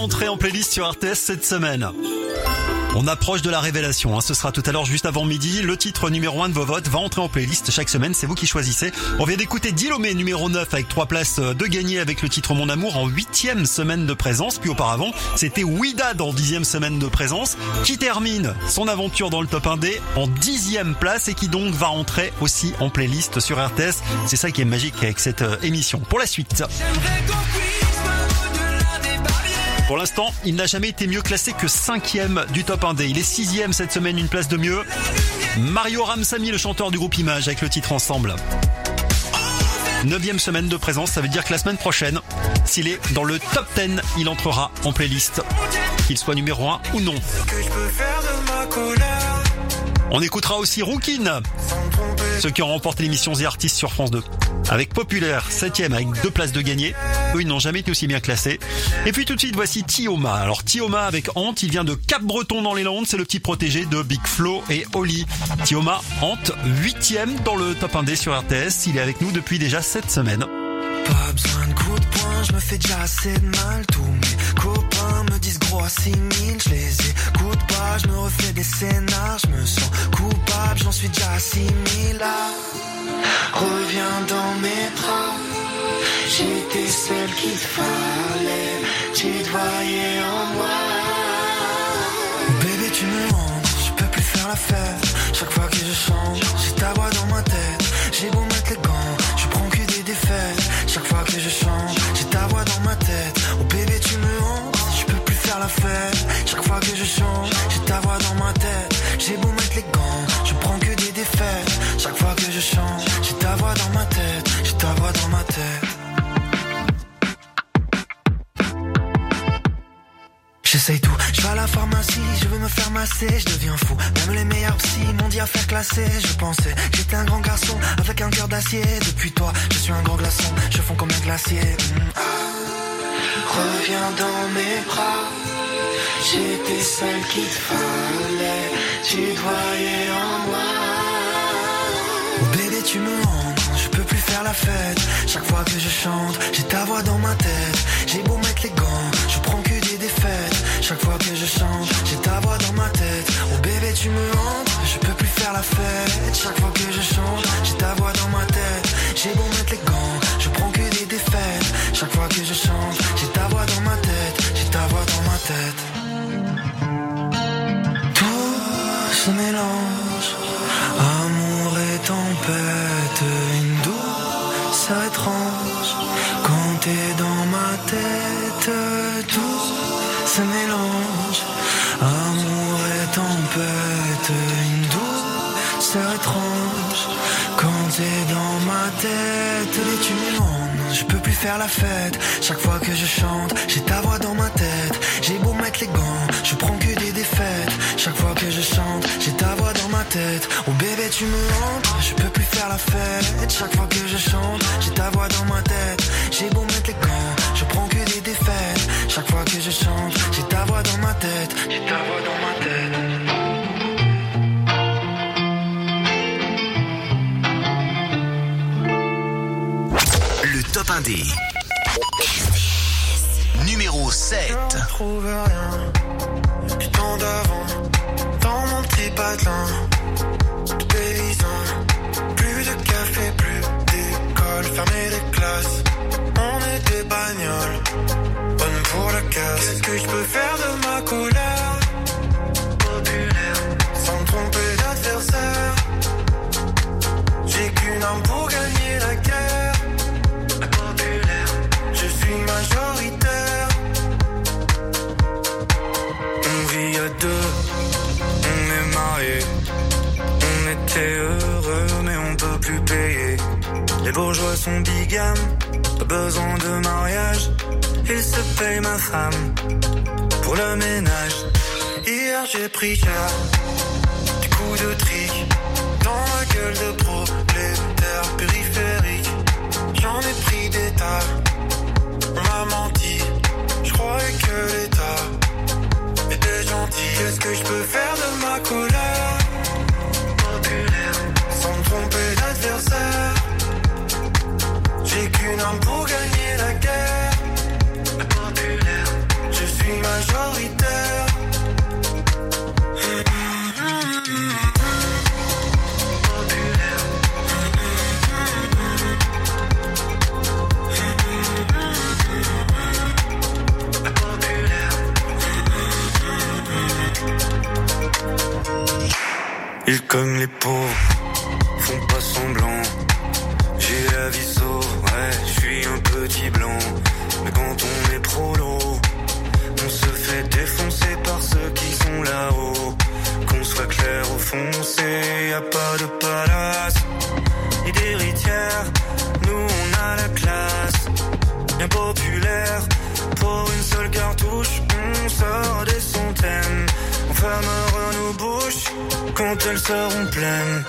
Entrer en playlist sur RTS cette semaine on approche de la révélation, hein. ce sera tout à l'heure juste avant midi. Le titre numéro 1 de vos votes va entrer en playlist chaque semaine, c'est vous qui choisissez. On vient d'écouter Dilomé numéro 9 avec trois places de gagner avec le titre Mon Amour en huitième semaine de présence. Puis auparavant, c'était Ouida dans dixième semaine de présence qui termine son aventure dans le top 1D en dixième place et qui donc va entrer aussi en playlist sur RTS. C'est ça qui est magique avec cette euh, émission. Pour la suite. Pour l'instant, il n'a jamais été mieux classé que cinquième du top 1D. Il est sixième cette semaine, une place de mieux. Mario Ramsamy, le chanteur du groupe Image, avec le titre Ensemble. Neuvième semaine de présence, ça veut dire que la semaine prochaine, s'il est dans le top 10, il entrera en playlist. Qu'il soit numéro 1 ou non. On écoutera aussi Rookin, ceux qui ont remporté l'émission The Artist sur France 2. Avec Populaire, 7 avec deux places de gagné. Eux, ils n'ont jamais été aussi bien classés. Et puis tout de suite, voici Tioma. Alors Tioma avec Hante, il vient de Cap-Breton dans les Landes. C'est le petit protégé de Big Flo et Oli. Tioma, Hante, 8 dans le top 1D sur RTS. Il est avec nous depuis déjà 7 semaines. Pas besoin de coups de poing, je me fais déjà assez de mal. Tous mes copains me disent gros 6000, je les écoute pas, je me refais des scénars, je me sens coupable, j'en suis déjà 6000 là. Reviens dans mes bras, j'étais celle qu'il fallait, tu te voyais en moi. Bébé, tu me hantes, je peux plus faire la fête. Chaque fois que je chante, j'ai ta voix dans ma tête. J'ai beau que je chante, j'ai ta voix dans ma tête. Oh bébé, tu me hantes, je peux plus faire la fête. Chaque fois que je chante, j'ai ta voix dans ma tête. J'ai beau mettre les gants, je prends que des défaites. Chaque fois que je chante, j'ai ta voix dans ma tête. J'ai ta voix dans ma tête. J'essaye tout, la pharmacie, je veux me faire masser, je deviens fou. Même les meilleurs psy m'ont dit à faire classer. Je pensais j'étais un grand garçon avec un cœur d'acier. Depuis toi, je suis un grand glaçon, je fonds comme un glacier. Mm. Reviens dans mes bras. J'étais celle qu'il te fallait. Tu voyais en moi. Oh, bébé, tu me hantes. Je peux plus faire la fête. Chaque fois que je chante, j'ai ta voix dans ma tête. J'ai beau mettre les gants, je Chaque fois que je chante, j'ai ta voix dans ma tête. Oh bébé, tu me hantes. Je peux plus faire la fête. Chaque fois que je chante, j'ai ta voix dans ma tête. J'ai beau mettre les gants, je prends que des défaites. Chaque fois que je chante, j'ai ta voix dans ma tête. J'ai ta voix dans ma tête. Tout se mélange, se mélange, amour et tempête, une douce étrange. Quand t'es dans ma tête, et tu me je peux plus faire la fête. Chaque fois que je chante, j'ai ta voix dans ma tête. J'ai beau mettre les gants, je prends que des défaites. Chaque fois que je chante, j'ai ta voix dans ma tête. Oh bébé, tu me hantes, je peux plus faire la fête. Chaque fois que je chante, j'ai ta voix dans ma tête. J'ai beau mettre les gants, Chaque fois que je chante, j'ai ta voix dans ma tête. J'ai ta voix dans ma tête. Le top 1D. Numéro 7. trouve rien du temps d'avant dans mon petit patelin paysan plus de café plus d'école fermer les classes on est des bagnoles pour la qu'est-ce que je peux faire de ma colère populaire. Sans tromper d'adversaire. J'ai qu'une arme pour gagner la guerre. Populaire. Je suis majoritaire. On vit à deux, on est mariés. On était heureux, mais on peut plus payer. Les bourgeois sont bigames, pas besoin de mariage. Ils se payent ma femme pour le ménage. Hier j'ai pris cher, du coup de trick, dans la gueule de prolétaire périphérique. J'en ai pris des tas, on m'a menti. Je croyais que l'État était gentil. Qu'est-ce que je peux faire de ma colère? Sans me tromper d'adversaire. J'ai qu'une arme pour gagner suis majoritaire. Cognent les pauvres, qui sont là-haut. Qu'on soit clair ou foncé, y a pas de palace, ni d'héritière. Nous on a la classe, bien populaire. Pour une seule cartouche, on sort des centaines. On fermera nos bouches quand elles seront pleines.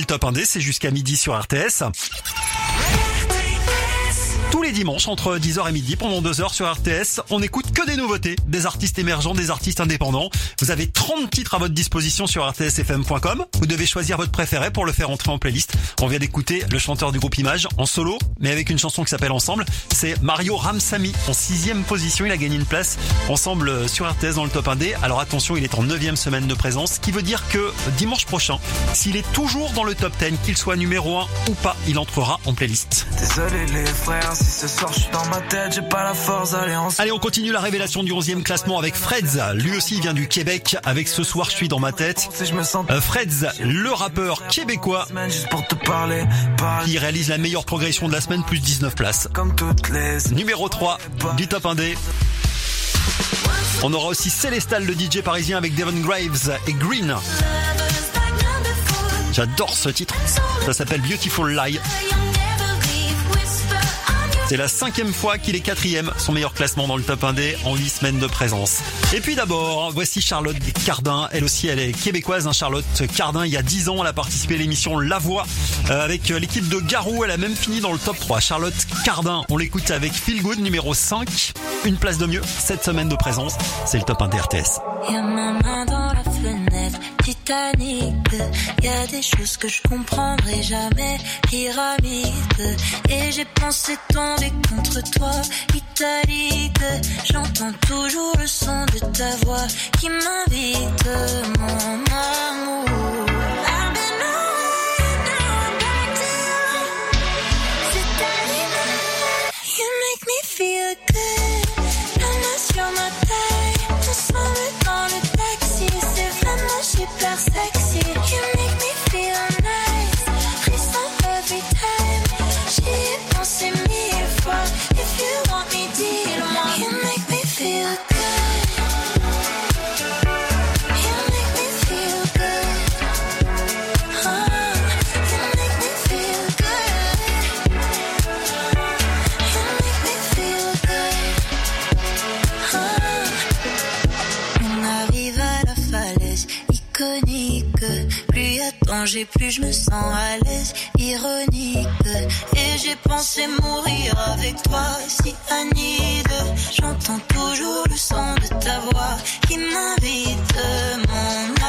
Le top 1D, c'est jusqu'à midi sur RTS. Tous les dimanches entre 10h et midi pendant 2 heures sur RTS, on écoute que des nouveautés, des artistes émergents, des artistes indépendants. Vous avez 30 titres à votre disposition sur rtsfm.com. Vous devez choisir votre préféré pour le faire entrer en playlist. On vient d'écouter le chanteur du groupe Image en solo, mais avec une chanson qui s'appelle Ensemble. C'est Mario Ramsamy en sixième position. Il a gagné une place ensemble sur RTS dans le top 1D. Alors attention, il est en neuvième semaine de présence, ce qui veut dire que dimanche prochain, s'il est toujours dans le top 10, qu'il soit numéro 1 ou pas, il entrera en playlist. Désolé les frères, si ce soir je suis dans ma tête, j'ai pas la force d'aller en Allez, on continue la révélation du 11e classement avec Freds. Lui aussi il vient du Québec avec Ce soir je suis dans ma tête. Euh, Freds, le rappeur québécois qui réalise la meilleure progression de la semaine, plus 19 places. Numéro 3 du top 1D. On aura aussi Célestal, le DJ parisien avec Devon Graves et Green. J'adore ce titre. Ça s'appelle Beautiful Lie. C'est la cinquième fois qu'il est quatrième, son meilleur classement dans le top 1D en 8 semaines de présence. Et puis d'abord, voici Charlotte Cardin. Elle aussi, elle est québécoise. Hein, Charlotte Cardin, il y a 10 ans, elle a participé à l'émission La Voix euh, avec l'équipe de Garou. Elle a même fini dans le top 3. Charlotte Cardin, on l'écoute avec Feel Good numéro 5. Une place de mieux, 7 semaines de présence. C'est le top 1 d'RTS. Titanic. Y a des choses que je comprendrai jamais, pyramide. Et j'ai pensé tomber contre toi, italique. J'entends toujours le son de ta voix qui m'invite, mon amour. Danger, plus je me sens à l'aise, ironique. Et j'ai pensé mourir avec toi, si. J'entends toujours le son de ta voix qui m'invite, mon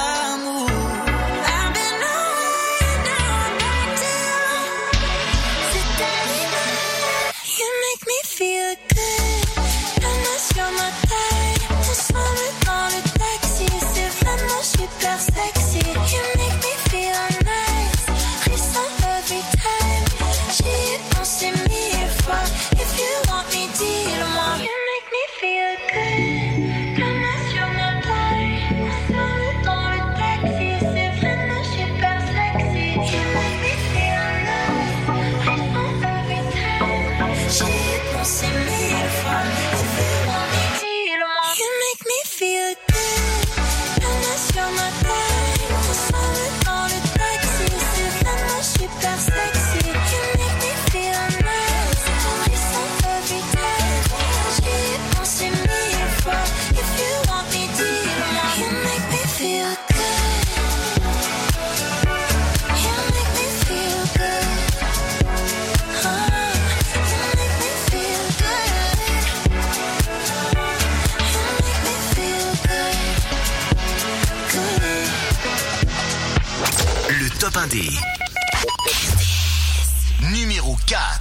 numéro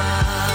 far.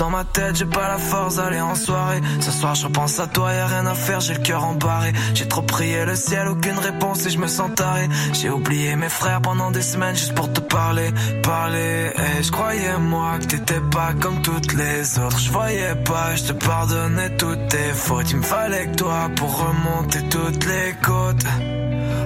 Dans ma tête, j'ai pas la force d'aller en soirée. Ce soir, je repense à toi, y a rien à faire, j'ai le cœur embarré. J'ai trop prié le ciel, aucune réponse et je me sens taré. J'ai oublié mes frères pendant des semaines juste pour te parler, parler. Et je croyais moi que t'étais pas comme toutes les autres. Je voyais pas, je te pardonnais toutes tes fautes. Il me fallait que toi pour remonter toutes les côtes.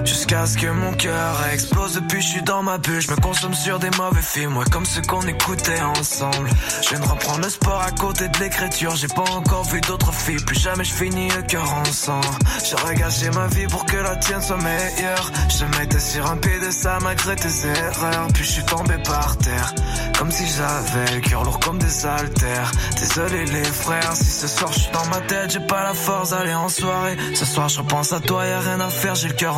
Jusqu'à ce que mon cœur explose. Depuis je suis dans ma bulle. Je me consomme sur des mauvais films. Ouais comme ceux qu'on écoutait ensemble. Je viens de reprendre le sport à côté de l'écriture. J'ai pas encore vu d'autres filles. Plus jamais je finis le cœur en sang. J'aurais gâché ma vie pour que la tienne soit meilleure. Je mettais sur un pied de ça malgré tes erreurs. Puis je suis tombé par terre. Comme si j'avais le cœur lourd comme des haltères. Désolé les frères. Si ce soir je suis dans ma tête J'ai pas la force d'aller en soirée. Ce soir je repense à toi Y'a rien à faire. J'ai le cœur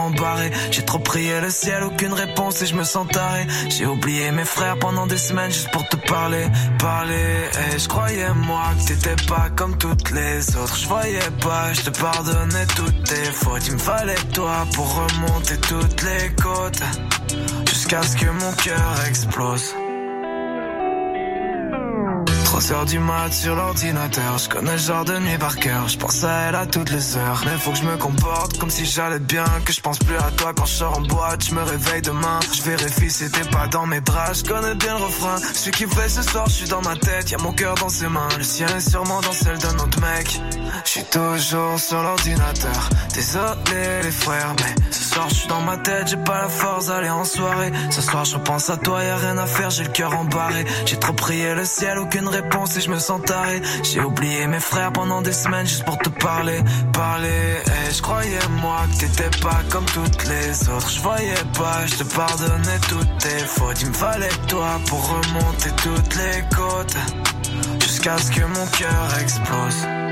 J'ai trop prié le ciel Aucune réponse et je me sens taré. J'ai oublié mes frères pendant des semaines Juste pour te parler Parler. Et je croyais moi que t'étais pas comme toutes les autres. Je voyais pas Je te pardonnais toutes tes fautes. Il me fallait toi pour remonter toutes les côtes. Jusqu'à ce que mon cœur explose 3 heures du mat sur l'ordinateur. Je connais le genre de nuit par cœur. Je pense à elle à toutes les heures. Mais faut que je me comporte comme si j'allais bien Que je pense plus à toi quand je sors en boîte. Je me réveille demain Je vérifie si t'es pas dans mes draps Je connais bien le refrain. Celui qui fait ce soir je suis dans ma tête. Y'a mon cœur dans ses mains. Le sien est sûrement dans celle d'un autre mec. Je suis toujours sur l'ordinateur. Désolé les frères Mais ce soir je suis dans ma tête. J'ai pas la force d'aller en soirée. Ce soir je pense à toi. Y'a rien à faire. J'ai le cœur embarré. J'ai trop prié le ciel. Aucune réponse J'ai oublié mes frères pendant des semaines Juste pour te parler Parler. Et je croyais moi que t'étais pas comme toutes les autres. Je voyais pas Je te pardonnais toutes tes fautes. Il me fallait toi pour remonter toutes les côtes. Jusqu'à ce que mon cœur explose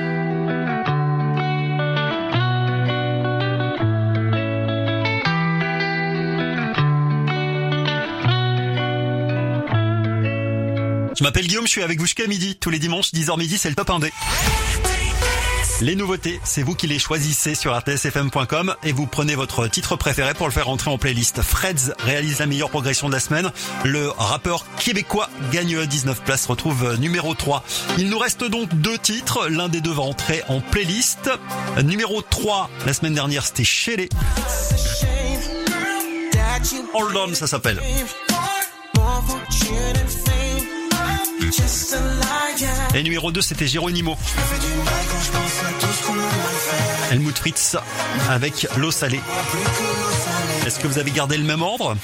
Je m'appelle Guillaume, je suis avec vous jusqu'à midi. Tous les dimanches, 10h midi, c'est le top 1D. Les nouveautés, c'est vous qui les choisissez sur rtsfm.com et vous prenez votre titre préféré pour le faire rentrer en playlist. Freds réalise la meilleure progression de la semaine. Le rappeur québécois gagne 19 places, retrouve numéro 3. Il nous reste donc deux titres. L'un des deux va entrer en playlist. Numéro 3, la semaine dernière, c'était Shelley. Hold on, ça s'appelle. Et numéro 2, c'était Geronimo. Helmut Fritz avec l'eau salée. Est-ce que vous avez gardé le même ordre?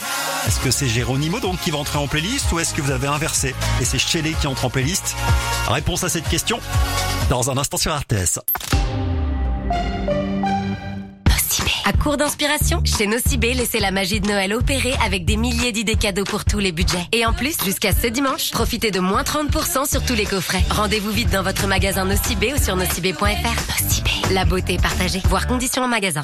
Est-ce que c'est Geronimo donc qui va entrer en playlist ou est-ce que vous avez inversé? Et c'est Shelley qui entre en playlist Réponse à cette question dans un instant sur RTS. À court d'inspiration, chez Nocibé, laissez la magie de Noël opérer avec des milliers d'idées cadeaux pour tous les budgets. Et en plus, jusqu'à ce dimanche, profitez de moins 30% sur tous les coffrets. Rendez-vous vite dans votre magasin Nocibé ou sur nocibé.fr. Nocibé, la beauté partagée. Voir conditions en magasin.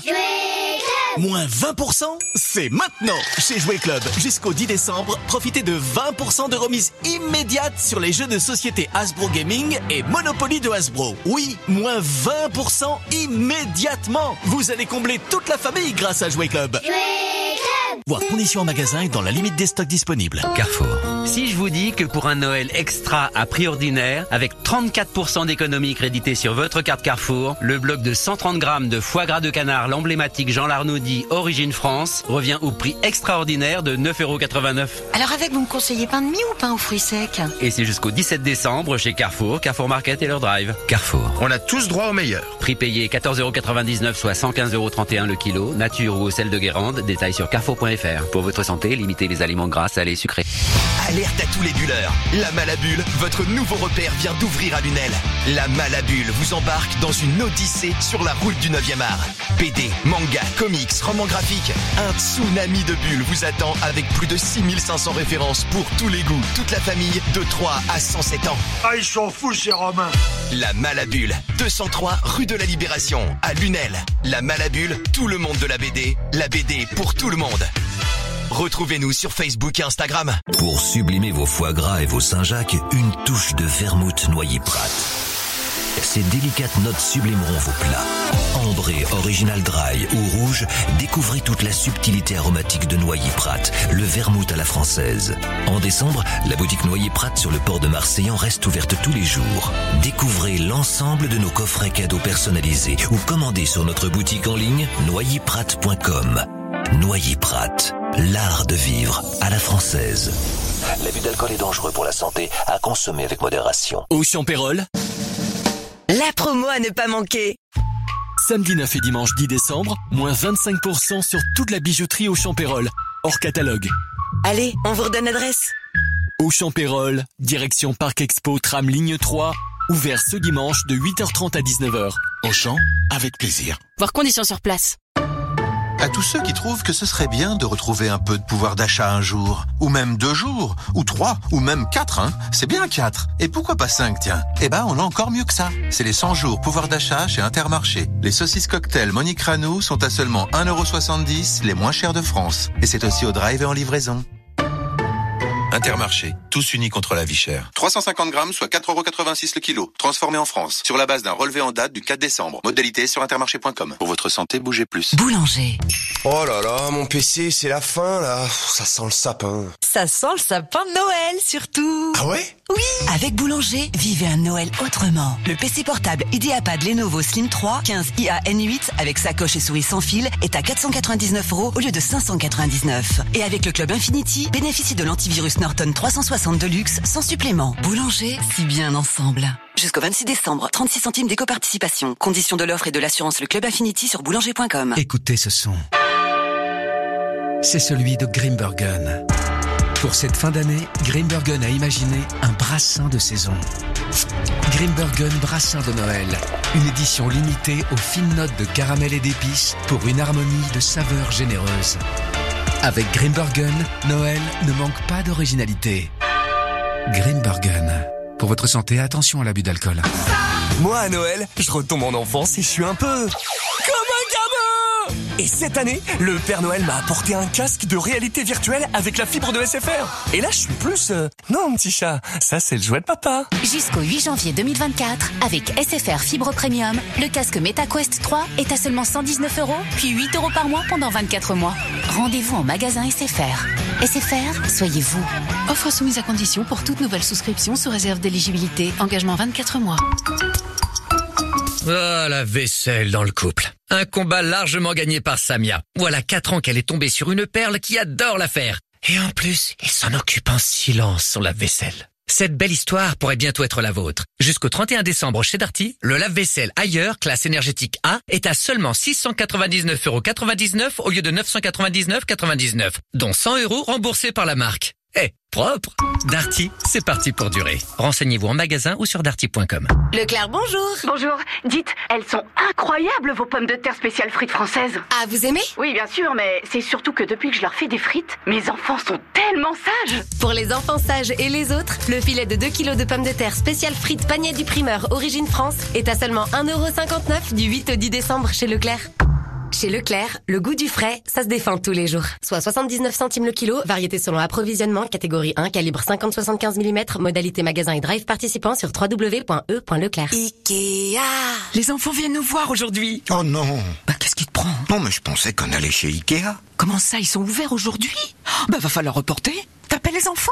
Moins 20% C'est maintenant Chez Jouet Club, jusqu'au 10 décembre, profitez de 20% de remise immédiate sur les jeux de société Hasbro Gaming et Monopoly de Hasbro. Oui, moins 20% immédiatement Vous allez combler toute la famille grâce à Jouet Club. Voir conditions en magasin et dans la limite des stocks disponibles. Carrefour. Si je vous dis que pour un Noël extra à prix ordinaire, avec 34% d'économie créditée sur votre carte Carrefour, le bloc de 130 grammes de foie gras de canard, l'emblématique Jean Larnaudie Origine France, revient au prix extraordinaire de 9,89€. Alors avec, vous me conseillez pain de mie ou pain aux fruits secs? Et c'est jusqu'au 17 décembre chez Carrefour, Carrefour Market et leur drive. Carrefour. On a tous droit au meilleur. Prix payé 14,99€, soit 115,31€ le kilo. Nature ou sel de Guérande. Détails sur carrefour.fr. Pour votre santé, limitez les aliments gras, salés, sucrés. Alerte à tous les bulleurs. La Malabule, votre nouveau repère vient d'ouvrir à Lunel. La Malabule vous embarque dans une odyssée sur la route du 9e art. BD, manga, comics, romans graphiques. Un tsunami de bulles vous attend avec plus de 6500 références pour tous les goûts, toute la famille de 3 à 107 ans. Ah, ils sont fous, ces Romains. La Malabule, 203 rue de la Libération, à Lunel. La Malabule, tout le monde de la BD, la BD pour tout le monde. Retrouvez-nous sur Facebook et Instagram. Pour sublimer vos foie gras et vos Saint-Jacques, une touche de vermouth noyer Prat. Ces délicates notes sublimeront vos plats. Ambré, original dry ou rouge, découvrez toute la subtilité aromatique de Noyer Prat, le vermouth à la française. En décembre, la boutique Noyer Prat sur le port de Marseillan reste ouverte tous les jours. Découvrez l'ensemble de nos coffrets cadeaux personnalisés ou commandez sur notre boutique en ligne noyerprat.com. Noyer Prat, l'art de vivre à la française. L'abus d'alcool est dangereux pour la santé, à consommer avec modération. Au Champérol, La promo à ne pas manquer. samedi 9 et dimanche 10 décembre, moins 25% sur toute la bijouterie au Champérol, hors catalogue. Allez, on vous redonne l'adresse. Au Champérol, direction Parc Expo, tram ligne 3, ouvert ce dimanche de 8h30 à 19h. Au champ, avec plaisir. Voir conditions sur place. À tous ceux qui trouvent que ce serait bien de retrouver un peu de pouvoir d'achat un jour, ou même deux jours, ou trois, ou même quatre, hein. C'est bien quatre. Et pourquoi pas cinq, tiens? Eh ben, on a encore mieux que ça. C'est les 100 jours pouvoir d'achat chez Intermarché. Les saucisses cocktail Monique Ranou sont à seulement 1,70€, les moins chers de France. Et c'est aussi au drive et en livraison. Intermarché, tous unis contre la vie chère. 350 grammes, soit 4,86€ le kilo. Transformé en France, sur la base d'un relevé en date du 4 décembre. Modalité sur intermarché.com. Pour votre santé, bougez plus. Boulanger. Oh là là, mon PC, c'est la fin là. Ça sent le sapin. Ça sent le sapin de Noël, surtout. Ah ouais? Oui. Avec Boulanger, vivez un Noël autrement. Le PC portable IdeaPad Lenovo Slim 3, 15 IAN8 avec sacoche et souris sans fil est à 499 euros au lieu de 599. Et avec le Club Infinity, bénéficiez de l'antivirus Norton 360 Deluxe sans supplément. Boulanger, si bien ensemble. Jusqu'au 26 décembre, 36 centimes d'éco-participation. Conditions de l'offre et de l'assurance Le Club Infinity sur boulanger.com. Écoutez ce son. C'est celui de Grimbergen. Pour cette fin d'année, Grimbergen a imaginé un brassin de saison. Grimbergen Brassin de Noël. Une édition limitée aux fines notes de caramel et d'épices pour une harmonie de saveurs généreuses. Avec Grimbergen, Noël ne manque pas d'originalité. Grimbergen. Pour votre santé, attention à l'abus d'alcool. Moi, à Noël, je retombe en enfance et je suis un peu... Et cette année, le Père Noël m'a apporté un casque de réalité virtuelle avec la fibre de SFR. Et là, je suis plus... euh, Non, petit chat, ça c'est le jouet de papa. Jusqu'au 8 janvier 2024, avec SFR Fibre Premium, le casque MetaQuest 3 est à seulement 119 euros, puis 8 euros par mois pendant 24 mois. Rendez-vous en magasin SFR. SFR, soyez vous. Offre soumise à condition pour toute nouvelle souscription sous réserve d'éligibilité. Engagement 24 mois. Ah, la vaisselle dans le couple. Un combat largement gagné par Samia. Voilà quatre ans qu'elle est tombée sur une perle qui adore la faire. Et en plus, il s'en occupe en silence sur la vaisselle. Cette belle histoire pourrait bientôt être la vôtre. Jusqu'au 31 décembre chez Darty, le lave-vaisselle ailleurs, classe énergétique A, est à seulement 699,99 euros au lieu de 999,99, dont 100 euros remboursés par la marque. Eh, propre Darty, c'est parti pour durer. Renseignez-vous en magasin ou sur darty.com. Leclerc, bonjour. Bonjour. Dites, elles sont incroyables vos pommes de terre spéciales frites françaises. Ah, vous aimez? Oui, bien sûr, mais c'est surtout que depuis que je leur fais des frites, mes enfants sont tellement sages. Pour les enfants sages et les autres, le filet de 2 kg de pommes de terre spécial frites panier du primeur Origine France est à seulement 1,59€ du 8 au 10 décembre chez Leclerc. Chez Leclerc, le goût du frais, ça se défend tous les jours. Soit 79 centimes le kilo, variété selon approvisionnement, catégorie 1, calibre 50-75 mm, modalité magasin et drive participant sur www.e.leclerc. Ikea Les enfants viennent nous voir aujourd'hui. Oh non Bah qu'est-ce qui te prend Non, mais je pensais qu'on allait chez Ikea. Comment ça, ils sont ouverts aujourd'hui? Bah va falloir reporter. T'appelles les enfants?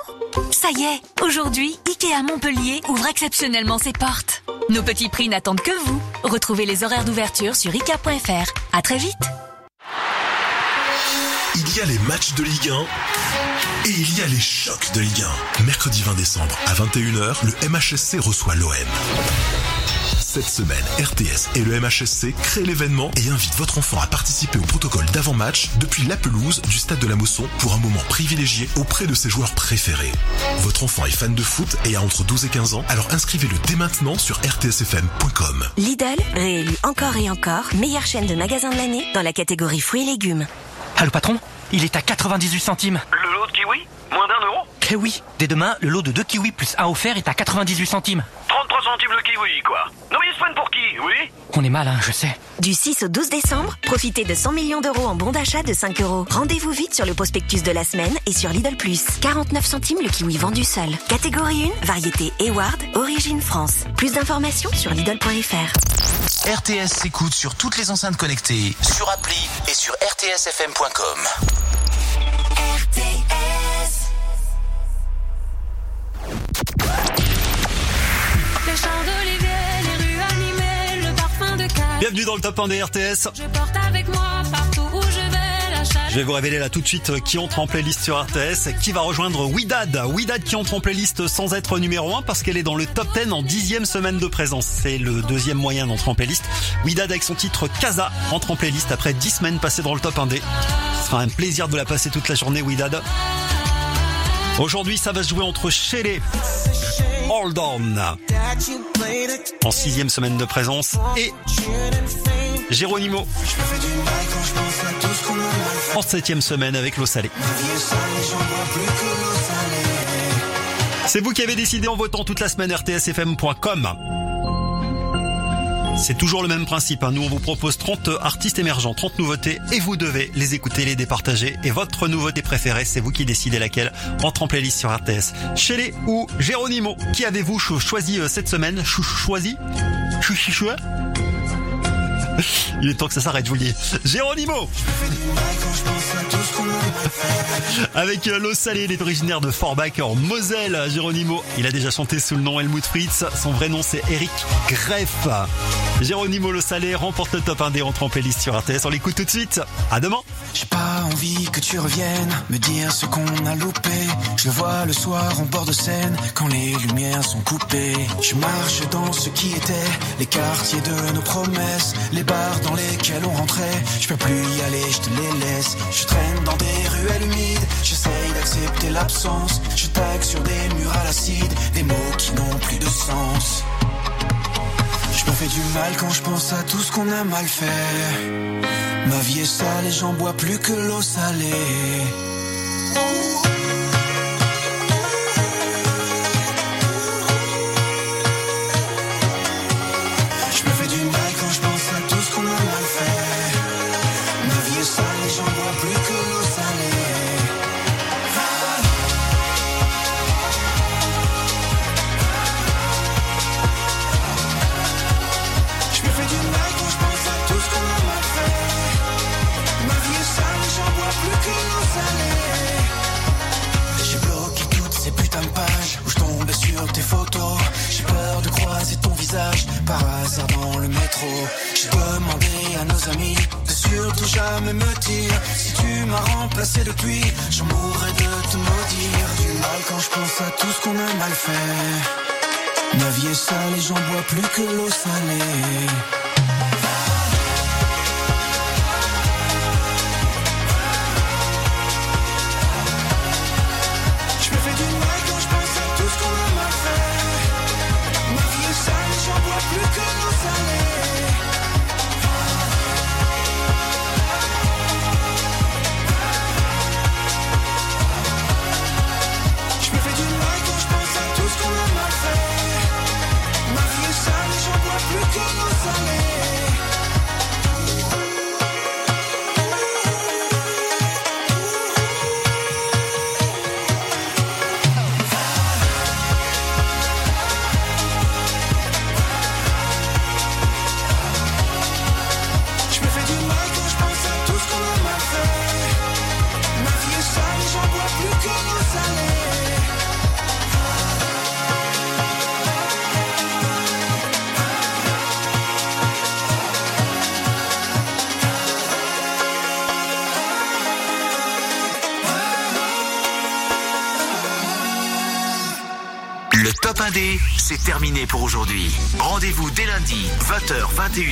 Ça y est, aujourd'hui, Ikea Montpellier ouvre exceptionnellement ses portes. Nos petits prix n'attendent que vous. Retrouvez les horaires d'ouverture sur ikea.fr. À très vite. Il y a les matchs de Ligue 1 et il y a les chocs de Ligue 1. Mercredi 20 décembre à 21h, le MHSC reçoit l'OM. Cette semaine, RTS et le MHSC créent l'événement et invitent votre enfant à participer au protocole d'avant-match depuis la pelouse du stade de la Mosson pour un moment privilégié auprès de ses joueurs préférés. Votre enfant est fan de foot et a entre 12 et 15 ans, alors inscrivez-le dès maintenant sur rtsfm.com. Lidl, réélu encore et encore meilleure chaîne de magasins de l'année dans la catégorie fruits et légumes. Ah, le patron? Il est à 98 centimes. Le lot de kiwi? Moins d'un euro? Eh oui, dès demain, le lot de 2 kiwis plus un offert est à 98 centimes. 33 centimes le kiwi, quoi. Non mais ils se prennent pour qui, oui On est mal, hein, je sais. Du 6 au 12 décembre, profitez de 100 millions d'euros en bons d'achat de 5 euros. Rendez-vous vite sur le prospectus de la semaine et sur Lidl+. 49 centimes le kiwi vendu seul. Catégorie 1, variété Eward, origine France. Plus d'informations sur Lidl.fr. RTS s'écoute sur toutes les enceintes connectées, sur appli et sur rtsfm.com. Les Bienvenue dans le top 1 des RTS. Je porte avec moi partout où je vais la chaleur. Je vais vous révéler là tout de suite qui entre en playlist sur RTS, qui va rejoindre Widad. Widad qui entre en playlist sans être numéro 1 parce qu'elle est dans le top 10 en dixième semaine de présence. C'est le deuxième moyen d'entrer en playlist. Widad avec son titre Casa entre en playlist après 10 semaines passées dans le top 1D. Ce sera un plaisir de la passer toute la journée Widad. Aujourd'hui ça va se jouer entre Shelley, Hold On en sixième semaine de présence et Geronimo en septième semaine avec l'eau salée. C'est vous qui avez décidé en votant toute la semaine rtsfm.com. C'est toujours le même principe. hein. Nous, on vous propose 30 artistes émergents, 30 nouveautés, et vous devez les écouter, les départager. Et votre nouveauté préférée, c'est vous qui décidez laquelle entre en playlist sur RTS. Shelley ou Geronimo, qui avez-vous cho- choisi euh, cette semaine? Choisi? Chou- chou- chou- Il est temps que ça s'arrête, je vous le dis. Geronimo Avec euh, l'eau salée, il est originaire de Forbach en Moselle. Geronimo, il a déjà chanté sous le nom Helmut Fritz. Son vrai nom c'est Eric Greff. Geronimo l'eau salée remporte le top 1 des rentrées en playlist sur RTS. On l'écoute tout de suite. À demain. J'ai pas envie que tu reviennes me dire ce qu'on a loupé. Je vois le soir en bord de scène quand les lumières sont coupées. Je marche dans ce qui était les quartiers de nos promesses, les bars dans lesquels on rentrait. Je peux plus y aller, je te les laisse. Je traîne dans des ruelles humides, j'essaye d'accepter l'absence. Je tague sur des murs à l'acide, des mots qui n'ont plus de sens. Je me fais du mal quand je pense à tout ce qu'on a mal fait. Ma vie est sale et j'en bois plus que l'eau salée. Métro. J'ai demandé à nos amis de surtout jamais me dire si tu m'as remplacé depuis. J'en mourrais de te maudire. Du mal quand je pense à tout ce qu'on a mal fait. Ma vie est sale et j'en bois plus que l'eau salée. Pour aujourd'hui. Rendez-vous dès lundi, 20h, 21h